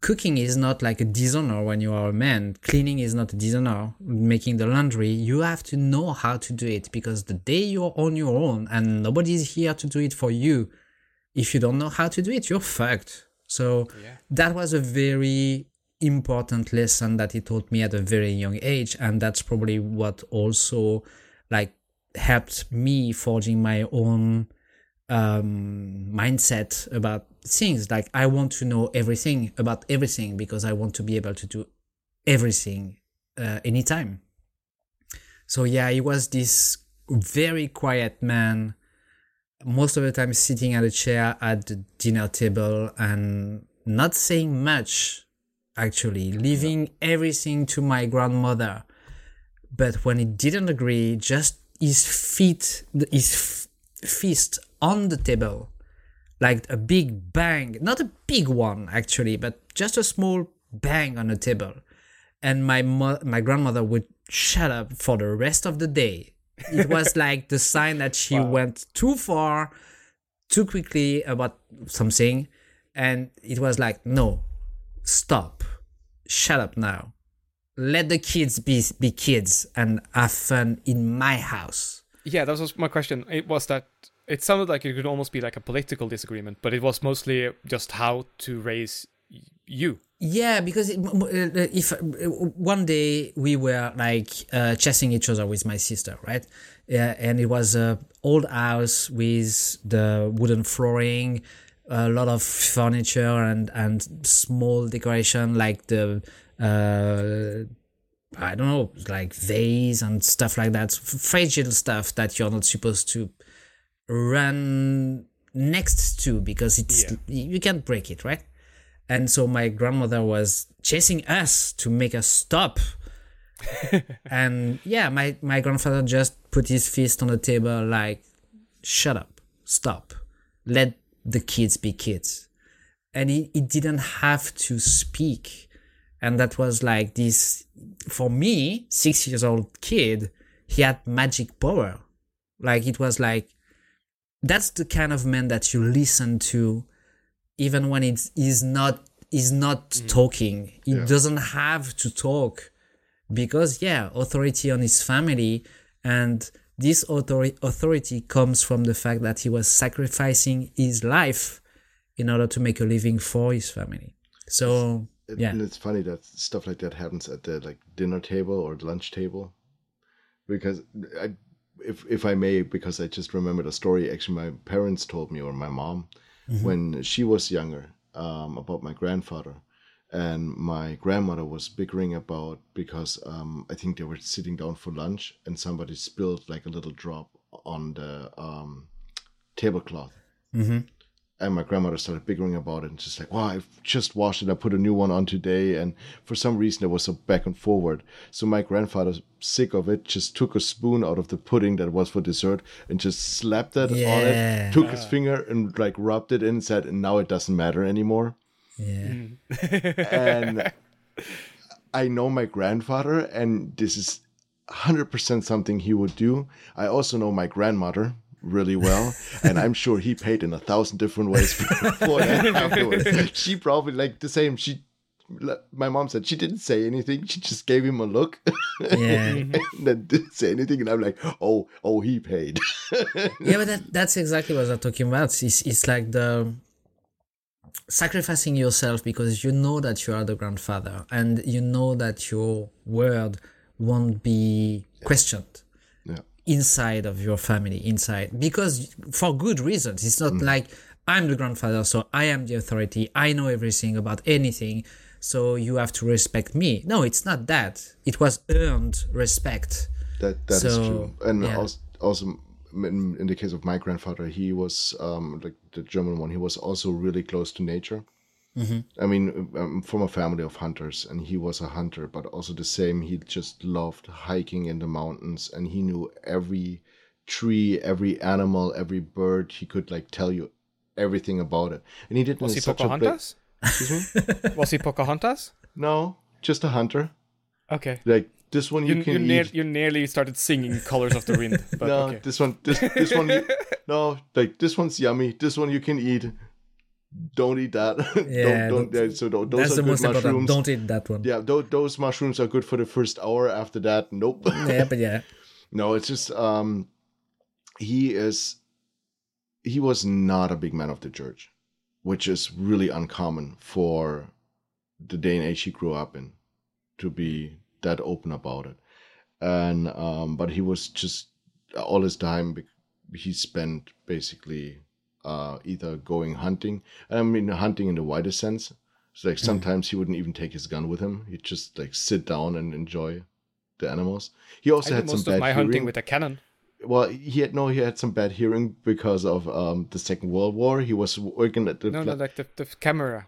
cooking is not like a dishonor when you are a man. Cleaning is not a dishonor. Making the laundry you have to know how to do it because the day you're on your own and nobody's here to do it for you if you don't know how to do it you're fucked so yeah. that was a very important lesson that he taught me at a very young age and that's probably what also like helped me forging my own um mindset about things like i want to know everything about everything because i want to be able to do everything uh, anytime so yeah he was this very quiet man most of the time sitting at a chair at the dinner table and not saying much actually leaving everything to my grandmother. But when he didn't agree just his feet his fist on the table like a big bang not a big one actually but just a small bang on the table. And my mo- my grandmother would shut up for the rest of the day it was like the sign that she wow. went too far too quickly about something. And it was like no stop. Shut up now. Let the kids be be kids and have fun in my house. Yeah that was my question. It was that it sounded like it could almost be like a political disagreement but it was mostly just how to raise you yeah, because it, uh, if uh, one day we were like uh, chasing each other with my sister, right? Yeah, and it was a old house with the wooden flooring, a lot of furniture and and small decoration like the uh, I don't know, like vase and stuff like that, fragile stuff that you're not supposed to run next to because it's yeah. you can't break it, right? And so my grandmother was chasing us to make us stop. And yeah my my grandfather just put his fist on the table like shut up. Stop. Let the kids be kids. And he, he didn't have to speak. And that was like this for me six years old kid he had magic power. Like it was like that's the kind of man that you listen to even when it is not is not mm. talking he Yeah. doesn't have to talk because yeah authority on his family and this authority authority comes from the fact that he was sacrificing his life in order to make a living for his family so It- Yeah. And it's funny that stuff like that happens at the like dinner table or lunch table, because I, if if I may, because I just remembered a story. Actually, my parents told me, or my mom, when she was younger, um, about my grandfather, and my grandmother was bickering about because um, I think they were sitting down for lunch and somebody spilled like a little drop on the um, tablecloth. And my grandmother started bickering about it and just like, wow, I've just washed it. I put a new one on today. And for some reason, it was a back and forward. So my grandfather, sick of it, just took a spoon out of the pudding that was for dessert and just slapped it on it, took his finger and like rubbed it in and said, and now it doesn't matter anymore. yeah mm. And I know my grandfather, and this is 100% something he would do. I also know my grandmother really well, and I'm sure he paid in a thousand different ways before that afterwards. She probably like the same. She, my mom said she didn't say anything. She just gave him a look, yeah and then didn't say anything. And I'm like, oh, oh, he paid. yeah, but that, that's exactly what I'm talking about. It's, it's like the sacrificing yourself because you know that you are the grandfather and you know that your word won't be questioned yeah, inside of your family, inside, because for good reasons. It's not like I'm the grandfather, so I am the authority. I know everything about anything, so you have to respect me. No, it's not that. It was earned respect. that that is So, true. And yeah. also, also in, in the case of my grandfather, he was um, like the German one. He was also really close to nature. Mm-hmm. I mean, I'm from a family of hunters, and he was a hunter, but also the same. He just loved hiking in the mountains, and he knew every tree, every animal, every bird. He could like tell you everything about it, and he did Was he such a big. Pocahontas? Excuse me? Was he Pocahontas? No, just a hunter. Okay. Like this one, you, You, can you, near, you nearly started singing "Colors of the Wind," but no, okay. this one, this this one, you, no, like this one's yummy. This one you can eat. Don't eat that. Yeah, don't, don't, that- yeah, so tho- those That's are the good most important. mushrooms. Don't eat that one. Yeah, those, those mushrooms are good for the first hour. After that, nope. yeah, but yeah. no, it's just um, he is, he was not a big man of the church, which is really uncommon for the day and age he grew up in, to be that open about it, and um, but he was just all his time he spent basically uh either going hunting. I mean hunting in the widest sense. So like sometimes he wouldn't even take his gun with him. He'd just like sit down and enjoy the animals. He also I had did some most bad of my hearing hunting with a cannon. well he had no he had some bad hearing because of um the second world war he was working at the No, fla- no, like the, the camera.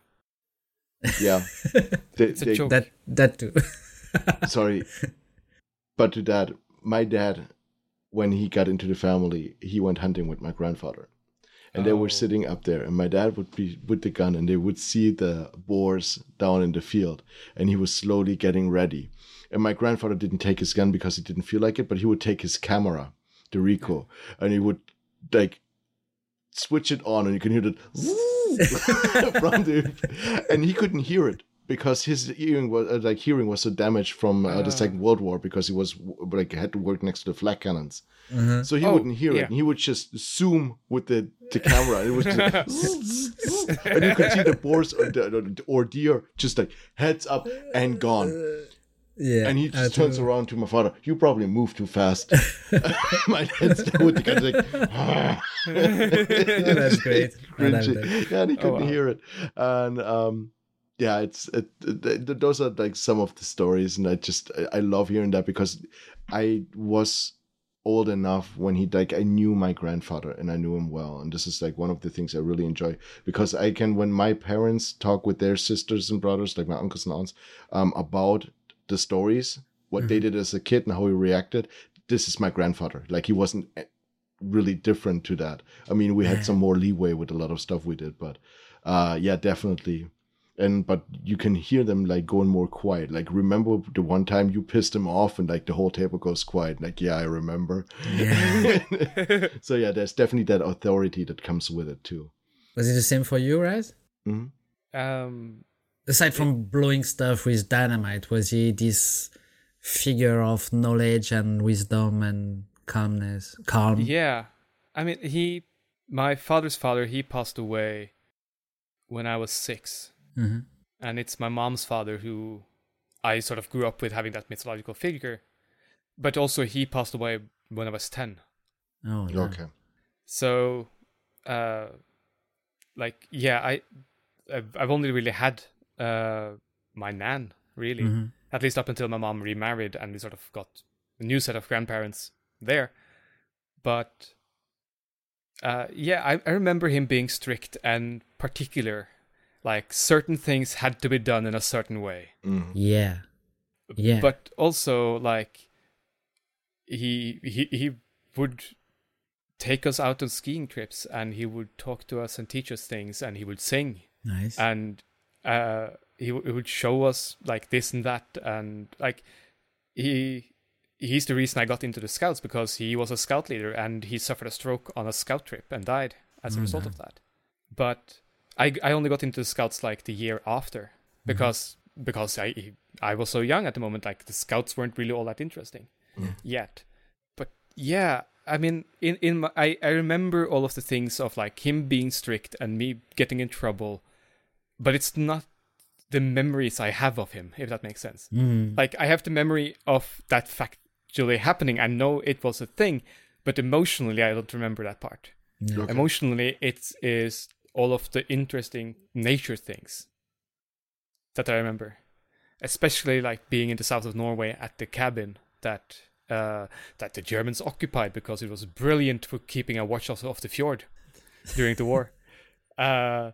yeah They- It's a they- joke. That that too. sorry but to that my dad when he got into the family he went hunting with my grandfather and they were Oh. sitting up there and my dad would be with the gun and they would see the boars down in the field and he was slowly getting ready and my grandfather didn't take his gun because he didn't feel like it but he would take his camera the Ricoh and he would like switch it on and you can hear it from the and he couldn't hear it because his hearing was uh, like hearing was so damaged from uh, the Ah. Second World War because he was like had to work next to the flak cannons. Mhm. So he Oh, wouldn't hear yeah. it, and he would just zoom with the, the camera. It was just, and you could see the boars or, the, or deer just like heads up and gone. Yeah. And he just turns too. around to my father. You probably moved too fast. my dad's there with the gun like, "Ah." That's great. Cringy. Yeah, and he couldn't wow. hear it. And um, yeah, it's it, th- th- those are like some of the stories, and I just I, I love hearing that because I was old enough when he like I knew my grandfather and I knew him well, and this is like one of the things I really enjoy because I can when my parents talk with their sisters and brothers, like my uncles and aunts, um, about the stories, what they did as a kid and how he reacted. This is my grandfather. Like he wasn't eh, really different to that. I mean, we had some more leeway with a lot of stuff we did, but uh, yeah, definitely. And but you can hear them like going more quiet. Like remember the one time you pissed him off and like the whole table goes quiet. Like yeah, I remember. Yeah. so yeah, there's definitely that authority that comes with it too. Was it the same for you, right? Um, Aside from blowing stuff with dynamite, was he this figure of knowledge and wisdom and calmness? Calm. yeah. I mean, he, my father's father, he passed away when I was 6 Mhm. and it's my mom's father who I sort of grew up with having that mythological figure, but also he passed away when I was ten. Oh, yeah. Okay. So, uh, like, yeah, I, I've, I've only really had uh my nan really, Mhm. at least up until my mom remarried and we sort of got a new set of grandparents there. But, uh, yeah, I, I remember him being strict and particular. Like certain things had to be done in a certain way Mhm. Yeah. Yeah. but also like he he he would take us out on skiing trips and he would talk to us and teach us things and he would sing nice. and uh he, w- he would show us like this and that and like he he's the reason I got into the scouts because he was a scout leader and he suffered a stroke on a scout trip and died as a Oh, result no. of that but I I only got into the scouts like the year after because because I I was so young at the moment like the scouts weren't really all that interesting yet. But yeah I mean in in my, I I remember all of the things of like him being strict and me getting in trouble but it's not the memories I have of him if that makes sense. Mm. like I have the memory of that factually happening. I know it was a thing but emotionally I don't remember that part. Okay. emotionally it is all of the interesting nature things that I remember, especially like being in the south of Norway at the cabin that uh, that the Germans occupied because it was brilliant for keeping a watch of, of the fjord during the war, uh,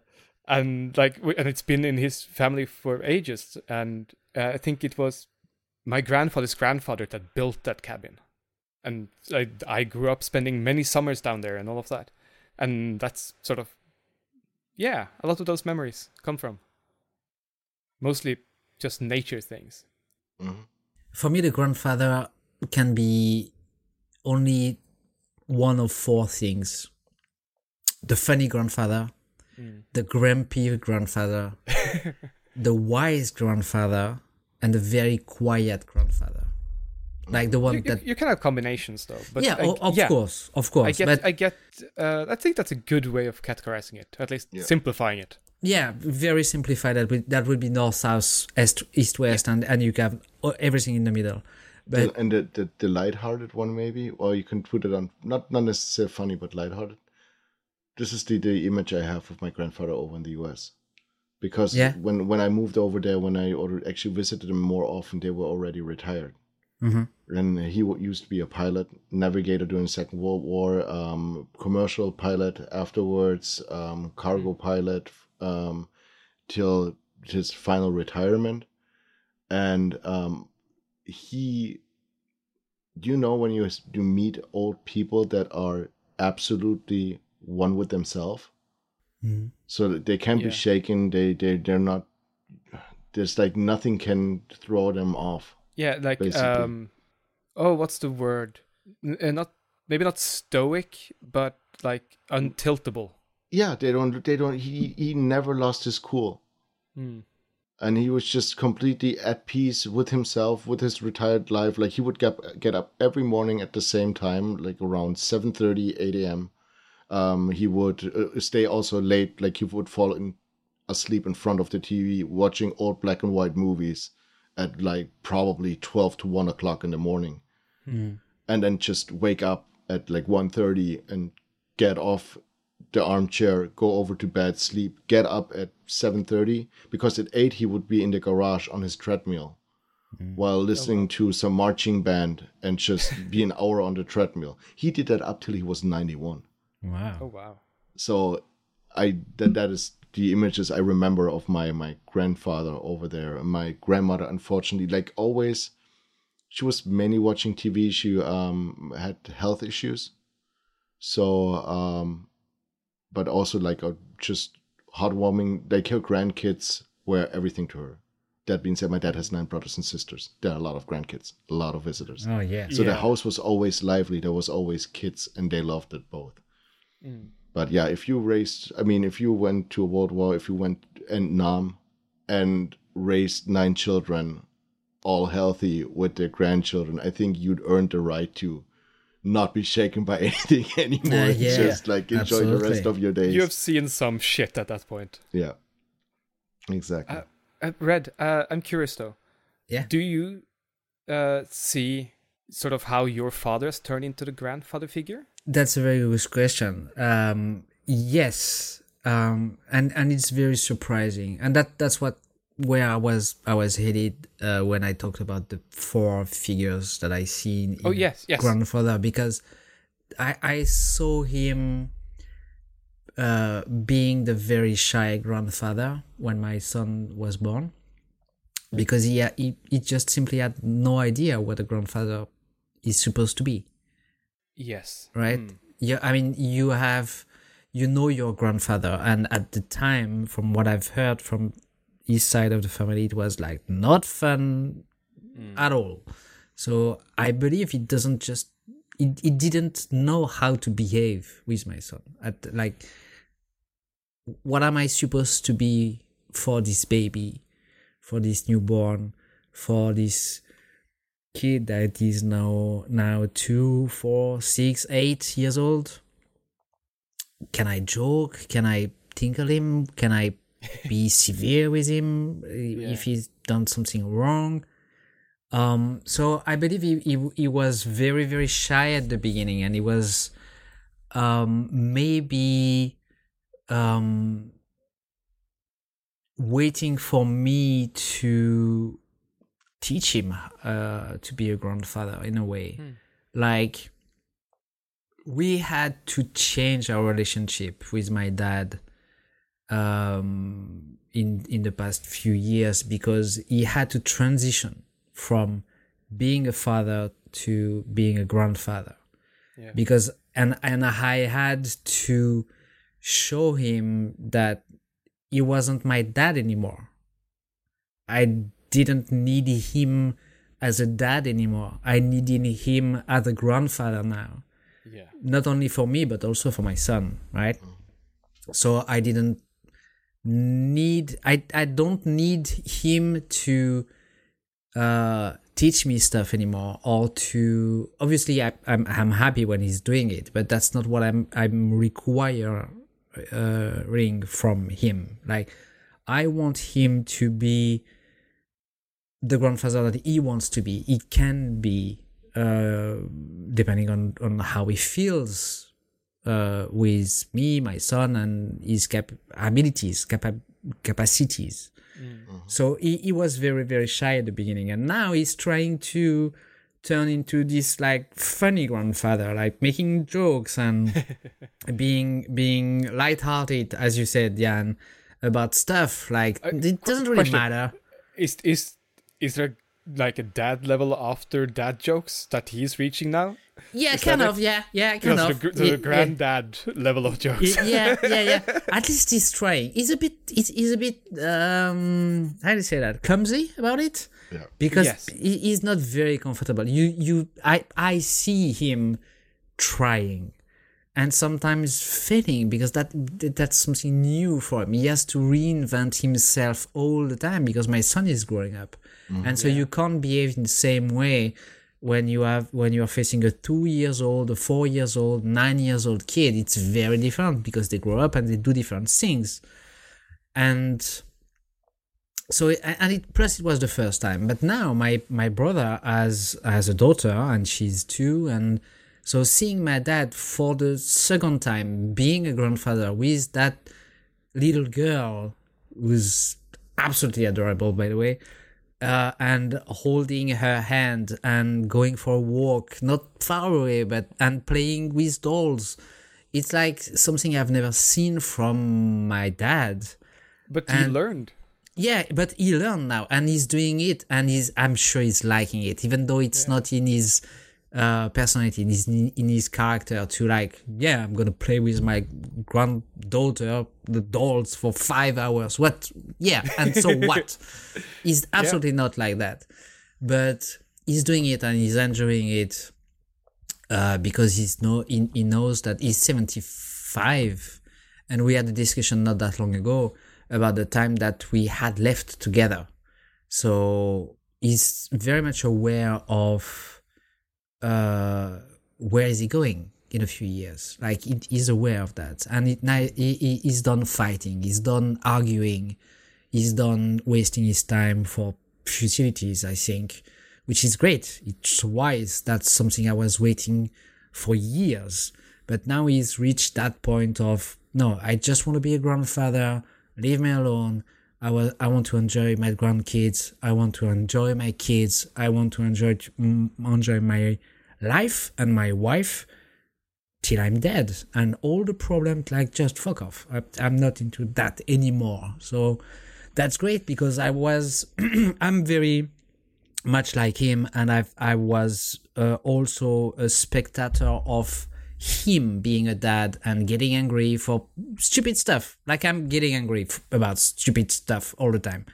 and like and it's been in his family for ages, and uh, I think it was my grandfather's grandfather that built that cabin, and I I grew up spending many summers down there and all of that, and that's sort of yeah, a lot of those memories come from mostly just nature things. Mhm. For me, the grandfather can be only one of four things the funny grandfather, the grumpy grandfather, the wise grandfather, and the very quiet grandfather. Like the one You, you, that. you can have combinations though, but yeah, I, o- of yeah, course, of I course. get, but I get, uh, I think that's a good way of categorizing it, at least Yeah. simplifying it. yeah, very simplified. That would, that would be north, south, east, east, west, and, and you have everything in the middle. But and the, the the lighthearted one maybe, or you can put it on not not necessarily funny but lighthearted. This is the, the image I have of my grandfather over in the U.S. Because Yeah. when when I moved over there, when I or actually visited them more often, they were already retired. Mhm. And he used to be a pilot, navigator during Second World War, um, commercial pilot afterwards, um, cargo pilot, um, till his final retirement. And um, he, do you know, when you you meet old people that are absolutely one with themselves, Mhm. so they can't Yeah. be shaken. They they they're not. There's like nothing can throw them off. Yeah, like Basically. um, oh, what's the word? N- uh, not maybe not stoic, but like untiltable. Yeah, they don't. They don't. He he never lost his cool. Hmm. and he was just completely at peace with himself with his retired life like he would get get up every morning at the same time like around 7:30 8 a.m um he would uh, stay also late like he would fall in, asleep in front of the tv watching old black and white movies at like probably 12 to 1 o'clock in the morning Mm. and then just wake up at like 1.30 and get off the armchair go over to bed sleep get up at 7.30 because at 8 he would be in the garage on his treadmill while listening to some marching band and just be an hour on the treadmill he did that up till he was 91 Wow. Oh wow. so i that, that is the images i remember of my my grandfather over there and my grandmother unfortunately like always she was mainly watching tv she um had health issues so um but also like a just heartwarming like her grandkids were everything to her. That being said, my dad has nine brothers and sisters. There are a lot of grandkids, a lot of visitors. Oh yeah. So the house was always lively. There was always kids, and they loved it both. But yeah, if you raised, I mean, if you went to a world war, if you went and Nam and raised nine children, all healthy with their grandchildren, I think you'd earn the right to not be shaken by anything anymore. Uh, yeah, Just like enjoy the rest of your days. You have seen some shit at that point. Yeah, exactly. Uh, uh, Red, uh, I'm curious though. Yeah. Do you uh, see sort of how your father has turned into the grandfather figure? That's a very good question. Um, yes, um, and and it's very surprising, and that that's what where I was I was headed uh, when I talked about the four figures that I see in, Oh, yes, yes. grandfather because I I saw him uh, being the very shy grandfather when my son was born because he, he he just simply had no idea what a grandfather is supposed to be Yes. right yeah i mean you have you know your grandfather and at the time from what i've heard from his side of the family it was like not fun mm. at all so i believe it doesn't just it, it didn't know how to behave with my son at like what am i supposed to be for this baby for this newborn for this kid that is now now two, four, six, eight years old. Can I joke? Can I tinkle him? Can I be severe with him uh, if he's done something wrong? Um, so I believe he, he he was very very shy at the beginning, and he was um, maybe um, waiting for me to teach him uh, to be a grandfather in a way. Like we had to change our relationship with my dad um, in in the past few years because he had to transition from being a father to being a grandfather. Yeah. Because and and I had to show him that he wasn't my dad anymore. I didn't need him as a dad anymore. I needed him as a grandfather now. Yeah. Not only for me, but also for my son, right? So I didn't need, I, I don't need him to uh, teach me stuff anymore or to, obviously I, I'm, I'm happy when he's doing it, but that's not what I'm, I'm requiring from him. Like, I want him to be the grandfather that he wants to be. He can be, uh, depending on, on how he feels uh, with me, my son, and his cap- abilities, capa- capacities. Mm-hmm. Mm-hmm. So he, he was very, very shy at the beginning. And now he's trying to turn into this like funny grandfather, like making jokes and being being lighthearted, as you said, Jan, about stuff. Like uh, it doesn't really question. matter. Is is is there like a dad level after dad jokes that he's reaching now? Yeah, kind that of. Yeah, yeah, kind Because of. the, gr- the Yeah, yeah. granddad level of jokes. yeah, yeah, yeah. At least he's trying. He's a bit. He's, he's a bit. Um, how do you say that? Clumsy about it. Yeah. Because Yes. he, he's not very comfortable. You, you. I, I see him trying, and sometimes failing because that that's something new for him. He has to reinvent himself all the time because my son is growing up, and so you can't behave in the same way when you have when you are facing a two years old, a four years old, nine years old kid. It's very different because they grow up and they do different things, and so and it plus it was the first time. But now my my brother has has a daughter and she's two. And so seeing my dad for the second time being a grandfather with that little girl who's absolutely adorable by the way uh, and holding her hand and going for a walk not far away but and playing with dolls. It's like something i've never seen from my dad. But he learned. yeah, but he learned now and he's doing it and he's I'm sure he's liking it, even though it's not in his uh, personality in his in his character to like yeah i'm gonna play with my granddaughter the dolls for five hours. What? Yeah and so what? He's absolutely yeah. not like that. But he's doing it and he's enjoying it uh, because he's no he, he knows that he's 75 and we had a discussion not that long ago about the time that we had left together. So he's very much aware of uh, where is he going in a few years? Like he's aware of that, and it, now he, he's done fighting, he's done arguing, he's done wasting his time for futilities. I think, which is great. It's wise. That's something I was waiting for years, but now he's reached that point of no, I just want to be a grandfather. Leave me alone. I, will, I want to enjoy my grandkids. I want to enjoy my kids. I want to enjoy enjoy my life and my wife till I'm dead. And all the problems, like, just fuck off. I, I'm not into that anymore. So that's great because I was, I'm very much like him, and I I was uh, also a spectator of him being a dad and getting angry for stupid stuff. Like I'm getting angry f- about stupid stuff all the time.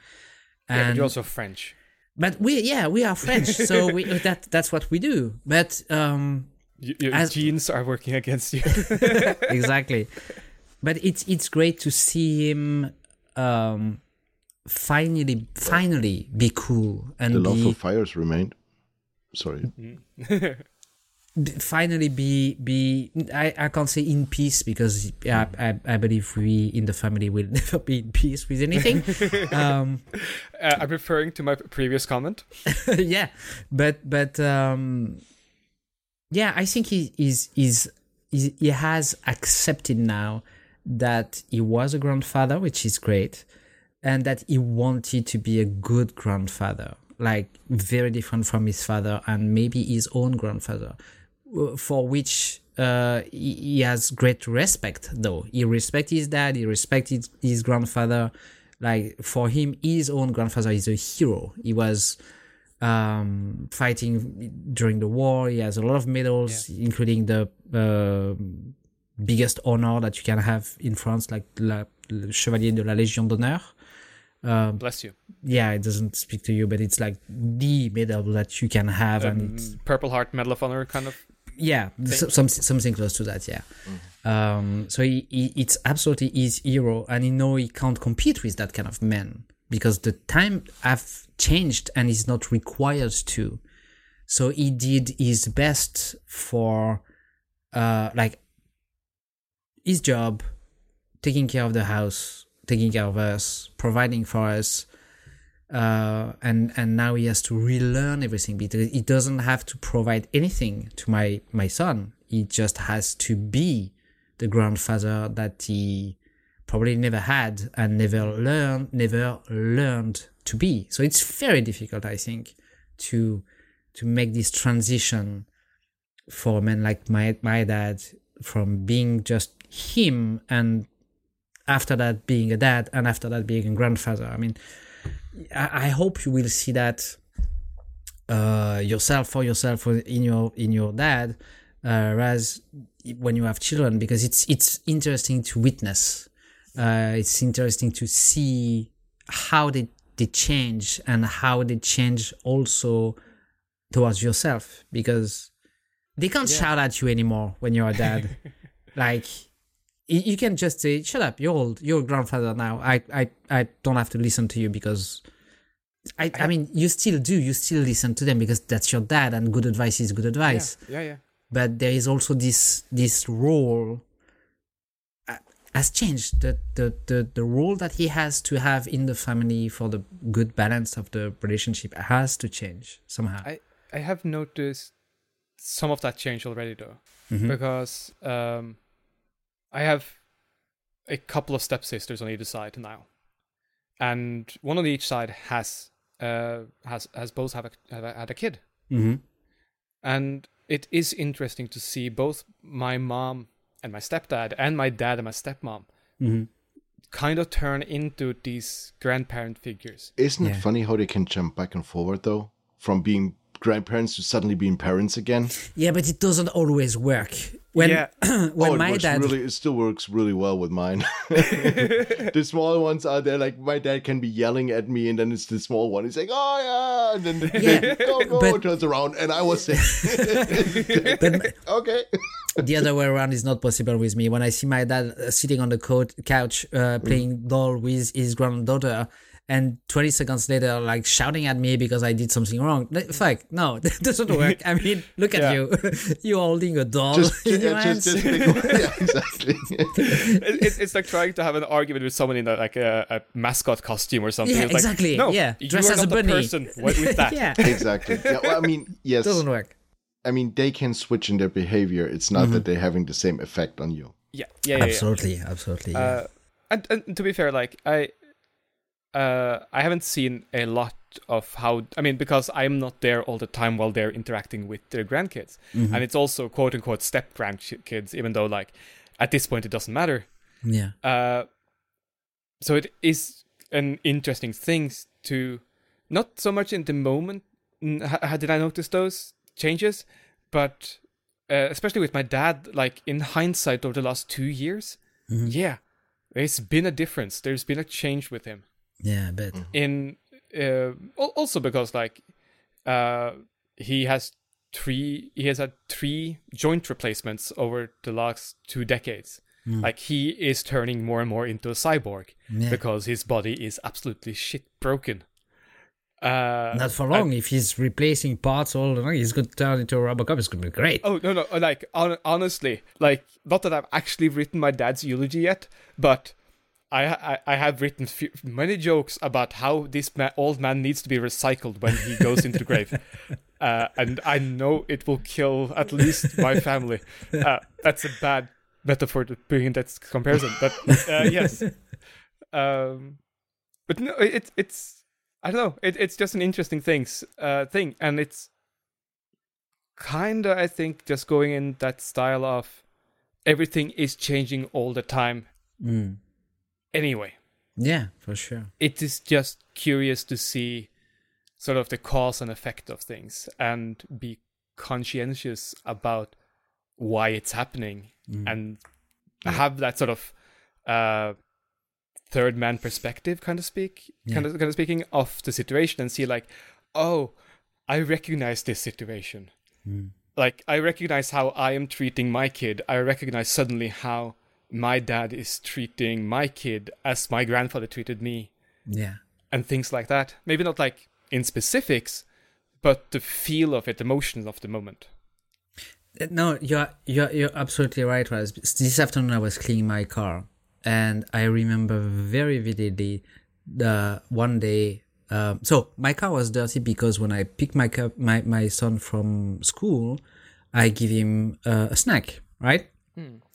And, yeah, but you're also French but we yeah we are french so we that that's what we do. But um your as, genes are working against you. Exactly. But it's it's great to see him um finally finally be cool and the love be, of fires remained. Sorry. Mm-hmm. Finally be be I, I can't say in peace because I, I, I believe we in the family will never be in peace with anything. Um uh, i'm referring to my previous comment. Yeah but but um yeah i think he is is he has accepted now that he was a grandfather which is great and that he wanted to be a good grandfather like very different from his father and maybe his own grandfather for which uh, he, has great respect though. He respects his dad he respected his grandfather. Like for him his own grandfather is a hero. He was um, fighting during the war. He has a lot of medals yeah. including the uh, biggest honor that you can have in france like la, le chevalier de la légion d'honneur. Um, Bless you. Yeah, it doesn't speak to you, but it's like the medal that you can have, um, and Purple Heart Medal of Honor, kind of yeah some something close to that yeah mm-hmm. um, so he, he, it's absolutely his hero and he know he can't compete with that kind of man because the time have changed and he's not required to so he did his best for uh like his job taking care of the house taking care of us providing for us uh, and and now he has to relearn everything because he doesn't have to provide anything to my my son. He just has to be the grandfather that he probably never had and never learned never learned to be. So it's very difficult, I think, to to make this transition for a man like my my dad from being just him and after that being a dad and after that being a grandfather. I mean I, I hope you will see that uh, yourself for yourself in your in your dad, uh, as when you have children, because it's it's interesting to witness. Uh, it's interesting to see how they they change and how they change also towards yourself because they can't yeah. shout at you anymore when you're a dad. like you can just say, "Shut up! You're old. You're a grandfather now. I, I, I don't have to listen to you because." I, I, I mean, you still do. You still listen to them because that's your dad, and good advice is good advice. Yeah, yeah. yeah. But there is also this this role uh, has changed. The, the the the role that he has to have in the family for the good balance of the relationship has to change somehow. I I have noticed some of that change already though, mm-hmm. because um I have a couple of stepsisters on either side now, and one on each side has uh, has has both have, a, have a, had a kid, mm-hmm. and it is interesting to see both my mom and my stepdad and my dad and my stepmom mm-hmm. kind of turn into these grandparent figures. Isn't yeah. it funny how they can jump back and forward though, from being grandparents to suddenly being parents again. Yeah, but it doesn't always work. When Yeah. when oh, my dad really, it still works really well with mine. the small ones are there, like my dad can be yelling at me, and then it's the small one. He's like, "Oh yeah," and then Yeah, go go but- turns around, and I was saying, but "Okay." the other way around is not possible with me. When I see my dad uh, sitting on the co- couch uh, playing doll with his granddaughter, and 20 seconds later, like shouting at me because I did something wrong. Like, Fuck, no, that doesn't work. I mean, look at Yeah. you. You're holding a doll Just, in your hands. just, just make, yeah, exactly. It's, it's like trying to have an argument with someone in a, like a, a mascot costume or something. Yeah, It's like, exactly, No, yeah. you Dress as not a the bunny." person with, with that. yeah, exactly. Yeah, well, I mean, yes. doesn't work. I mean, they can switch in their behavior. It's not that they're having the same effect on you. Yeah, yeah, yeah. yeah. Absolutely, absolutely. Yeah. Uh, and, and to be fair, like I, uh, I haven't seen a lot of how. I mean, because I'm not there all the time while they're interacting with their grandkids, Mm-hmm. and it's also quote unquote step grandkids, even though like at this point it doesn't matter. yeah. Uh, so it is an interesting thing to, not so much in the moment. ha- Did I notice those changes? But uh, especially with my dad, like in hindsight over the last two years, yeah, there's been a difference. There's been a change with him. Yeah, I bet. In uh, also because like uh, he has three, he has had three joint replacements over the last two decades. Like he is turning more and more into a cyborg Yeah. because his body is absolutely shit broken. Uh, Not for long. if he's replacing parts all the time, he's going to turn into a Robocop. It's going to be great. Oh no no like hon- honestly like not that I've actually written my dad's eulogy yet, but I I, I have written few, many jokes about how this ma- old man needs to be recycled when he goes into the grave, uh, and I know it will kill at least my family. Uh, that's a bad metaphor to bring in that comparison, but uh, yes. Um, but no, it, it's I don't know. It, it's just an interesting things uh, thing, and it's kinda I think just going in that style of everything is changing all the time. Mm. Anyway, Yeah, for sure. it is just curious to see sort of the cause and effect of things and be conscientious about why it's happening and have that sort of uh third man perspective kind of speak kind of kind of speaking of the situation and see like oh i recognize this situation. Like i recognize how i am treating my kid. I recognize suddenly how my dad is treating my kid as my grandfather treated me Yeah. and things like that. Maybe not like in specifics, but the feel of it, the emotions of the moment. Uh, No, you're you're you're absolutely right, Raz. This afternoon I was cleaning my car, and I remember very vividly the one day. Um, so my car was dirty because when I pick my cup, my my son from school, I give him uh, a snack, right?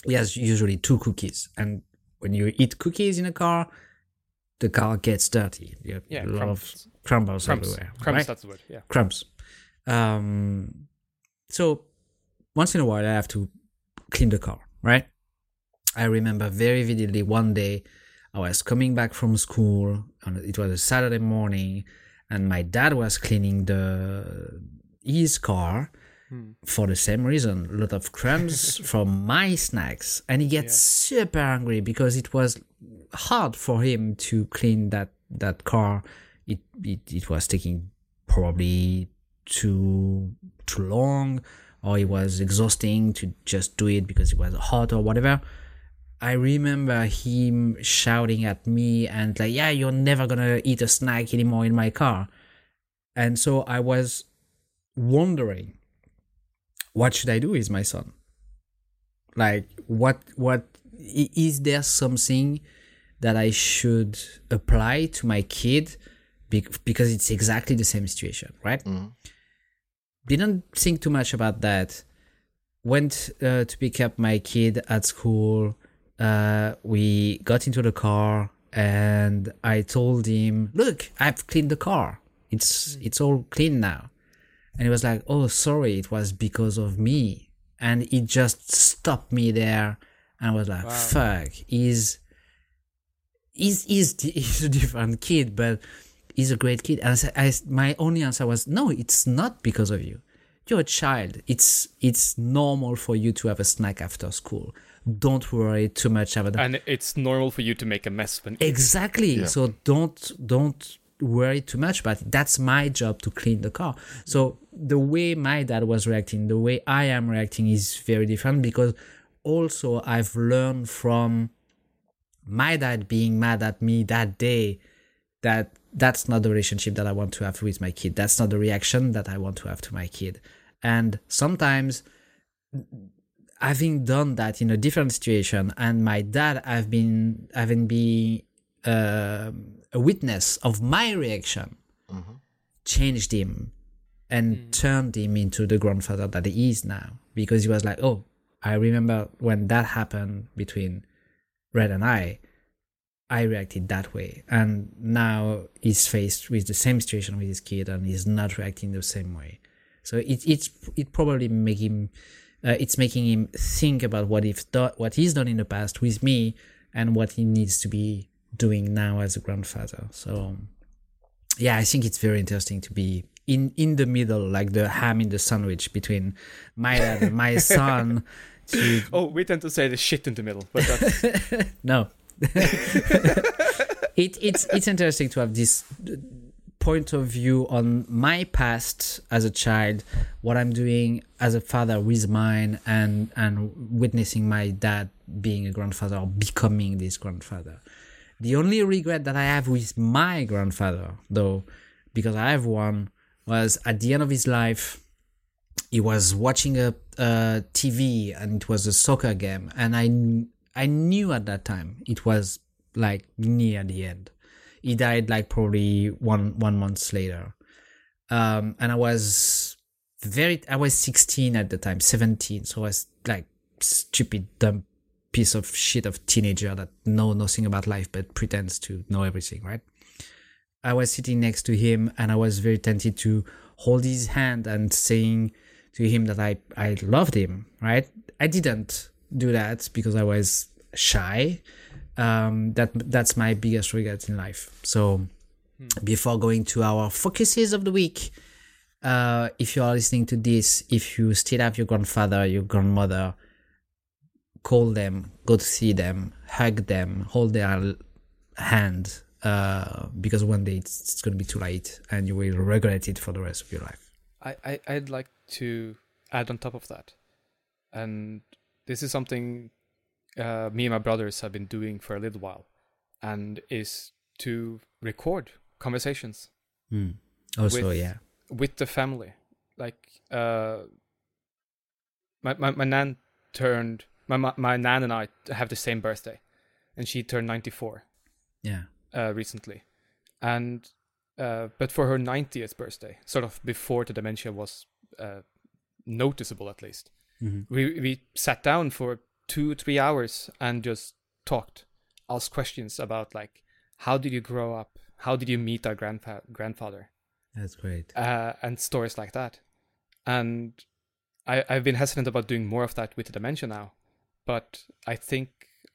He has usually two cookies, and when you eat cookies in a car, the car gets dirty. You have Yeah, a lot crumbs. of crumbles Crumbs. everywhere. Crumbs, right? that's the word. Yeah. crumbs. Um, so once in a while, I have to clean the car, right? I remember very vividly one day I was coming back from school, and it was a Saturday morning, and my dad was cleaning the his car Hmm. for the same reason. A lot of crumbs from my snacks, and he gets super angry because it was hard for him to clean that that car. It it, it was taking probably too too long or it was exhausting to just do it because it was hot or whatever i remember him shouting at me and like yeah you're never gonna eat a snack anymore in my car and so i was wondering what should i do with my son like what what is there something that i should apply to my kid because it's exactly the same situation right didn't think too much about that. Went uh, to pick up my kid at school. Uh, we got into the car and I told him, "Look, I've cleaned the car. It's it's all clean now." And he was like, "Oh, sorry, it was because of me." And he just stopped me there and I was like, "Fuck, he's he's he's, he's a different kid, but." he's a great kid. And I, said- I, my only answer was, no, it's not because of you. You're a child. It's it's normal for you to have a snack after school. Don't worry too much about that. And it's normal for you to make a mess when Exactly. So don't don't worry too much about it. That's my job to clean the car. So the way my dad was reacting, the way I am reacting is very different because also I've learned from my dad being mad at me that day that that's not the relationship that I want to have with my kid. That's not the reaction that I want to have to my kid. And sometimes having done that in a different situation and my dad have been having been uh, a witness of my reaction changed him and turned him into the grandfather that he is now. Because he was like oh i remember when that happened between red and i i reacted that way. And now he's faced with the same situation with his kid and he's not reacting the same way. So it, it's it probably make him uh, it's making him think about what if do, what he's done in the past with me and what he needs to be doing now as a grandfather. So yeah i think it's very interesting to be in in the middle like the ham in the sandwich between my dad and my son to Oh, we tend to say the shit in the middle, but that's, no. It, it's it's interesting to have this point of view on my past as a child what i'm doing as a father with mine and and witnessing my dad being a grandfather or becoming this grandfather the only regret that i have with my grandfather though because i have one was at the end of his life he was watching a, a TV and it was a soccer game. And I I knew at that time it was like near the end. He died like probably one one month later, um, and I was very I was sixteen at the time, seventeen, so I was like stupid dumb piece of shit of teenager that know nothing about life but pretends to know everything, right? I was sitting next to him and I was very tempted to hold his hand and saying to him that I, I loved him, right? I didn't do that because I was shy. Um, that that's my biggest regret in life. So before going to our focuses of the week, uh, if you are listening to this, if you still have your grandfather, your grandmother, call them, go to see them, hug them, hold their hand, uh, because one day it's, it's going to be too late and you will regret it for the rest of your life. I, I I'd like to add on top of that, and this is something uh, me and my brothers have been doing for a little while, and is to record conversations Also, With- yeah. with the family. Like uh, my my my nan turned my my, my nan and I have the same birthday, and she turned ninety four Yeah. uh, recently, and uh, but for her 90th birthday, sort of before the dementia was uh, noticeable at least, Mhm. we we sat down for two three hours and just talked, asked questions about like how did you grow up, how did you meet our grandpa grandfather, That's great. uh, and stories like that, and I I've been hesitant about doing more of that with the dementia now, but I think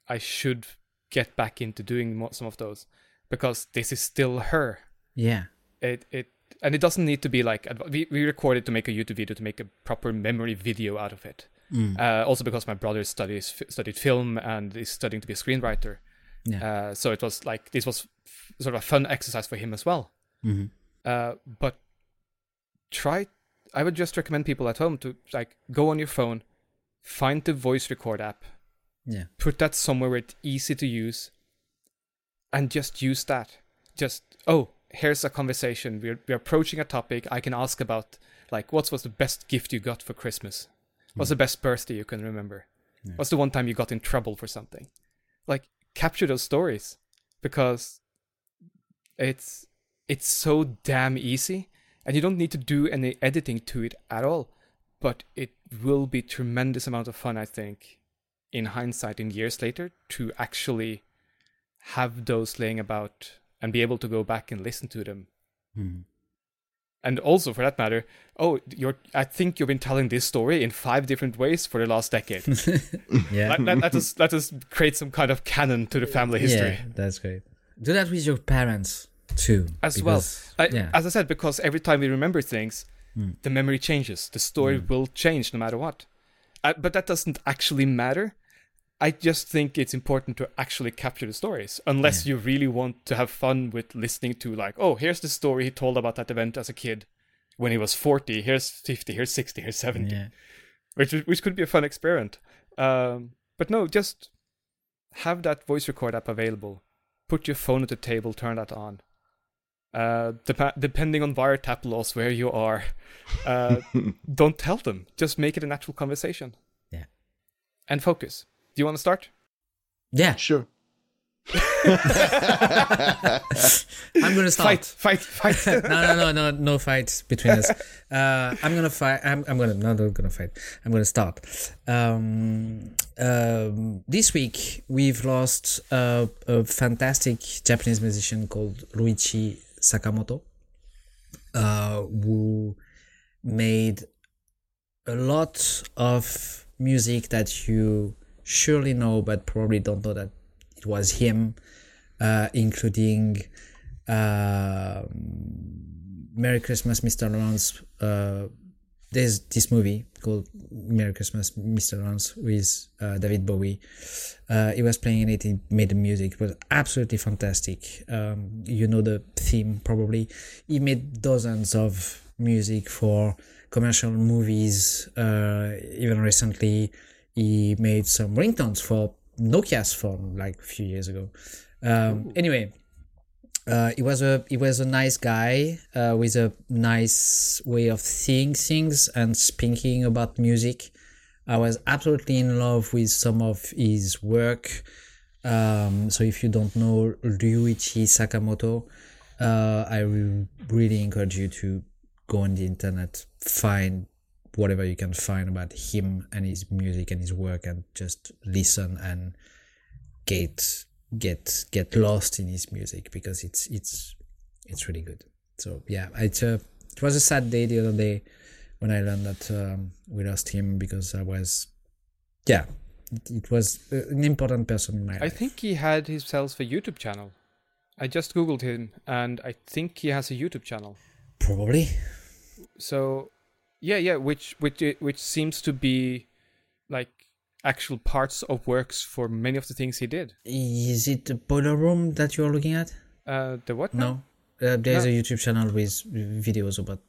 I should get back into doing more, some of those because this is still her Yeah. it it and it doesn't need to be like we, we recorded to make a youtube video to make a proper memory video out of it Mm. uh, also because my brother studies studied film and is studying to be a screenwriter Yeah. uh, so it was like this was f- sort of a fun exercise for him as well hmm uh, but try i would just recommend people at home to like go on your phone find the voice record app. Yeah. put that somewhere where it's easy to use and just use that. Just oh here's a conversation. We're, we're approaching a topic. I can ask about like what was the best gift you got for christmas? What's the mm. best birthday you can remember? Yeah. what's the one time you got in trouble for something? Like capture those stories because it's it's so damn easy and you don't need to do any editing to it at all but it will be tremendous amount of fun i think in hindsight in years later to actually have those laying about and be able to go back and listen to them Mhm. and also for that matter oh you're i think you've been telling this story in five different ways for the last decade Yeah. let, let, let us let us create some kind of canon to the family history Yeah, that's great. Do that with your parents. too. as because- well. I, yeah. As I said, because every time we remember things, the memory changes. The story will change no matter what. Uh, but that doesn't actually matter. I just think it's important to actually capture the stories, unless you really want to have fun with listening to like, oh, here's the story he told about that event as a kid when he was 40. Here's 50. Here's 60. Here's 70. yeah. Which which could be a fun experiment. Um, but no, just have that voice record app available. Put your phone at the table. Turn that on. Uh, dep- depending on wiretap laws where you are, uh, don't tell them. Just make it a natural conversation. Yeah. And focus. Do you want to start? Yeah, Sure. I'm gonna start. Fight, fight, fight. no, no, no, no, no fights between us. Uh, I'm gonna fight. I'm, I'm gonna no, not gonna fight. I'm gonna start. Um, um, this week we've lost a, a fantastic Japanese musician called Ryuichi Sakamoto, uh, who made a lot of music that you surely know, but probably don't know that it was him, uh, including uh, Merry Christmas, Mr. Lawrence. There's this movie called Merry Christmas, Mr. Lawrence with uh, David Bowie. Uh, he was playing in it. He made the music. It was absolutely fantastic. Um, you know the theme probably. He made dozens of music for commercial movies. Uh, even recently, he made some ringtones for Nokia's phone like a few years ago. Um, anyway, uh, he was a he was a nice guy uh, with a nice way of seeing things and speaking about music. I was absolutely in love with some of his work. Um, so if you don't know Ryuichi Sakamoto, uh, I re- really encourage you to go on the internet, find whatever you can find about him and his music and his work, and just listen and get get get lost in his music because it's it's it's really good. So yeah, it's a it was a sad day the other day when I learned that um, we lost him because I was yeah it, it was uh, an important person in my I life. think he had himself a YouTube channel. I just googled him, and I think he has a YouTube channel. Probably So, yeah, yeah, which which which seems to be like actual parts of works for many of the things he did. is it the boiler room that you are looking at? Uh, the what? No, uh, there's No. a YouTube channel with videos about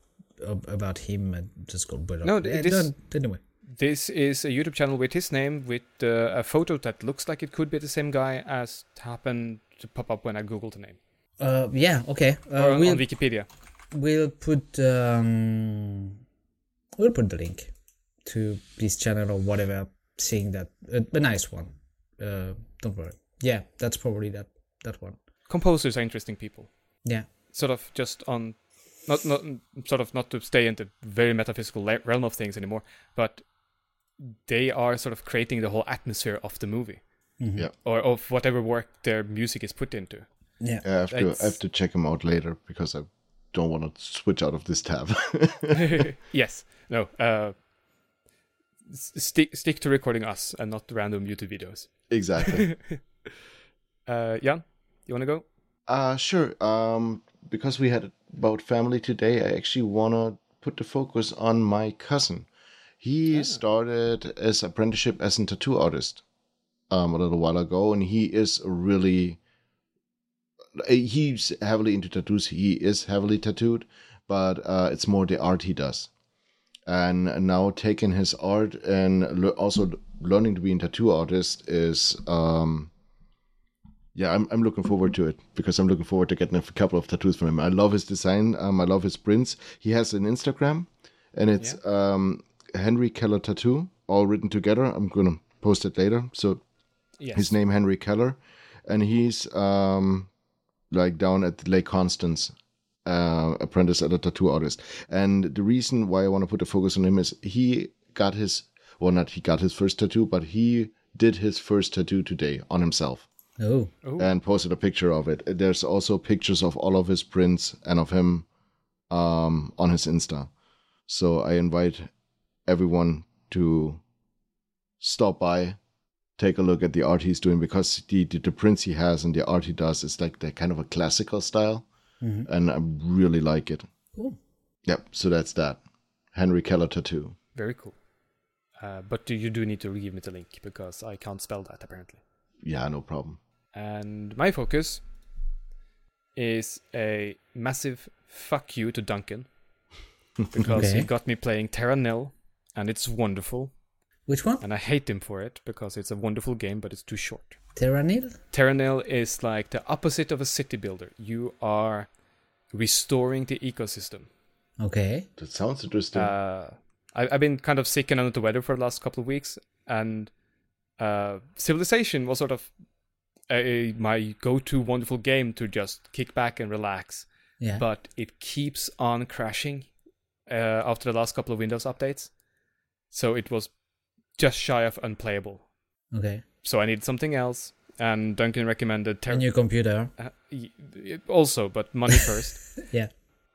about him and just called boiler. No. Uh, this- don't- anyway. This is a YouTube channel with his name, with uh, a photo that looks like it could be the same guy as happened to pop up when I googled the name Uh, yeah, okay. Uh, on, we'll on Wikipedia. we'll put um we'll put the link to this channel or whatever saying that a, a nice one uh don't worry yeah that's probably that that one Composers are interesting people. yeah Sort of just on, not not sort of not to stay in the very metaphysical realm of things anymore, but they are sort of creating the whole atmosphere of the movie. Yeah. or of whatever work their music is put into. yeah I have to I have to check him out later because I don't want to switch out of this tab. yes. No. Uh, s- stick stick to recording us and not random YouTube videos. exactly. Uh, Jan, you want to go? Uh sure. Um because we had about family today, I actually wanna put the focus on my cousin. He started his apprenticeship as a tattoo artist um a little while ago and he is really he's heavily into tattoos. He is heavily tattooed, but uh it's more the art he does. And now taking his art and le- also learning to be a tattoo artist is um yeah, I'm, I'm looking forward to it because I'm looking forward to getting a couple of tattoos from him. I love his design. Um, I love his prints. He has an Instagram, and it's um, Henry Keller Tattoo, all written together. I'm gonna post it later. So Yes. his name Henry Keller, and he's um, like down at Lake Constance, uh, apprentice at a tattoo artist. And the reason why I want to put the focus on him is he got his well, not he got his first tattoo, but he did his first tattoo today on himself oh Ooh. and posted a picture of it. There's also pictures of all of his prints and of him um, on his Insta. So I invite everyone to stop by, take a look at the art he's doing because the, the, the prints he has and the art he does is like the kind of a classical style. And I really like it. Cool. Yep. So that's that. Henry Keller tattoo. Very cool. Uh, but you do need to give me the link because I can't spell that apparently. Yeah, no problem. And my focus is a massive fuck you to Duncan because he Okay. got me playing Terra Nil and it's wonderful. Which one? And I hate him for it because it's a wonderful game, but it's too short. Terra Nil? Terranil is like the opposite of a city builder. You are restoring the ecosystem. Okay. That sounds interesting. Uh, I, I've been kind of sick and under the weather for the last couple of weeks, and uh, Civilization was sort of a, my go-to wonderful game to just kick back and relax. Yeah. But it keeps on crashing uh, after the last couple of Windows updates, so it was just shy of unplayable. okay. So I needed something else, and Duncan recommended A Terra. new computer. Uh, also, but money first. Yeah.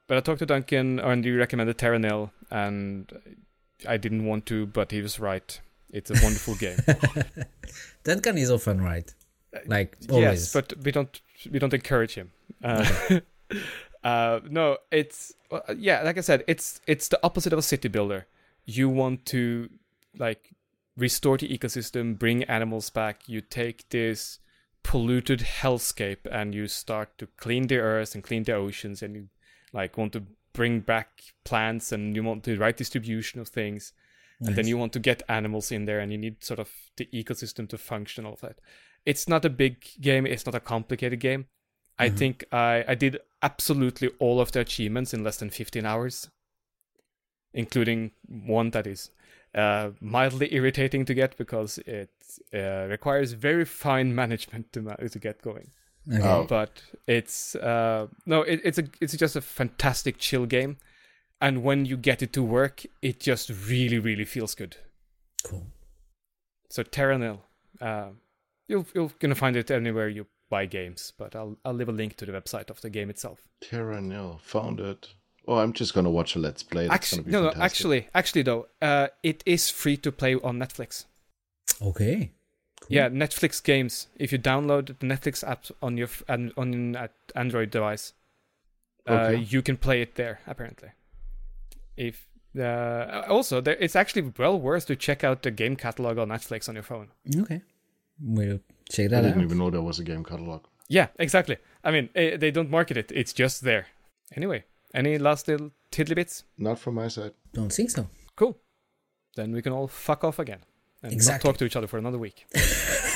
But I talked to Duncan, and he recommended Terra Nil, and I didn't want to, but he was right. It's a wonderful game. Duncan is often right. Like always. yes, but we don't we don't encourage him. Uh, uh, no, it's well, yeah, like I said, it's it's the opposite of a city builder. You want to like restore the ecosystem, bring animals back. You take this polluted hellscape and you start to clean the earth and clean the oceans, and you like want to bring back plants and you want the right distribution of things. And then you want to get animals in there, and you need sort of the ecosystem to function. All of that. It's not a big game. It's not a complicated game. I mm-hmm. think I I did absolutely all of the achievements in less than 15 hours, including one that is uh, mildly irritating to get because it uh, requires very fine management to ma- to get going. Okay. Oh. But it's uh, no, it, it's a it's just a fantastic chill game, and when you get it to work, it just really really feels good. Cool. So Terra Nil, uh, you'll you're gonna find it anywhere you buy games, but I'll I'll leave a link to the website of the game itself. Terra Nil found it. Oh, I'm just gonna watch a let's play. That's Actually, gonna be no, no, actually, actually though, uh, it is free to play on Netflix. Okay. Cool. Yeah, Netflix games. If you download the Netflix app on your on an Android device, uh, Okay. you can play it there. Apparently, if uh, also there, it's actually well worth to check out the game catalog on Netflix on your phone. Okay. We'll check that I that didn't out. even know there was a game catalog. Yeah, exactly. I mean, eh, they don't market it; it's just there. Anyway, any last little tiddly bits? Not from my side. Don't think so. Cool. Then we can all fuck off again and Exactly. not talk to each other for another week.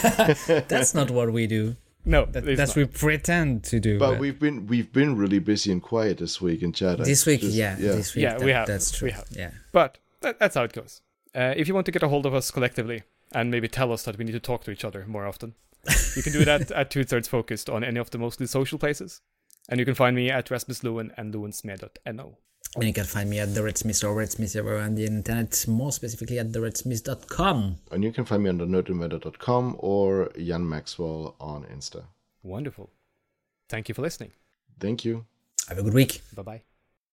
That's not what we do. No, That, it's that's not. we pretend to do. But we've been we've been really busy and quiet this week in chat. This week, just- yeah, this week, Yeah, we have, That's true. we have. Yeah. But that, that's how it goes. Uh, if you want to get a hold of us collectively and maybe tell us that we need to talk to each other more often, you can do that at Two Thirds Focused on any of the mostly social places. And you can find me at Rasmus Loen and loensmed.no. And you can find me at the Red Smith or Red Smith everywhere on the internet, more specifically at theredsmith.com. And you can find me on the nerdinventor.com or Jan Maxwell on Insta. Wonderful. Thank you for listening. Thank you. Have a good week. Bye bye.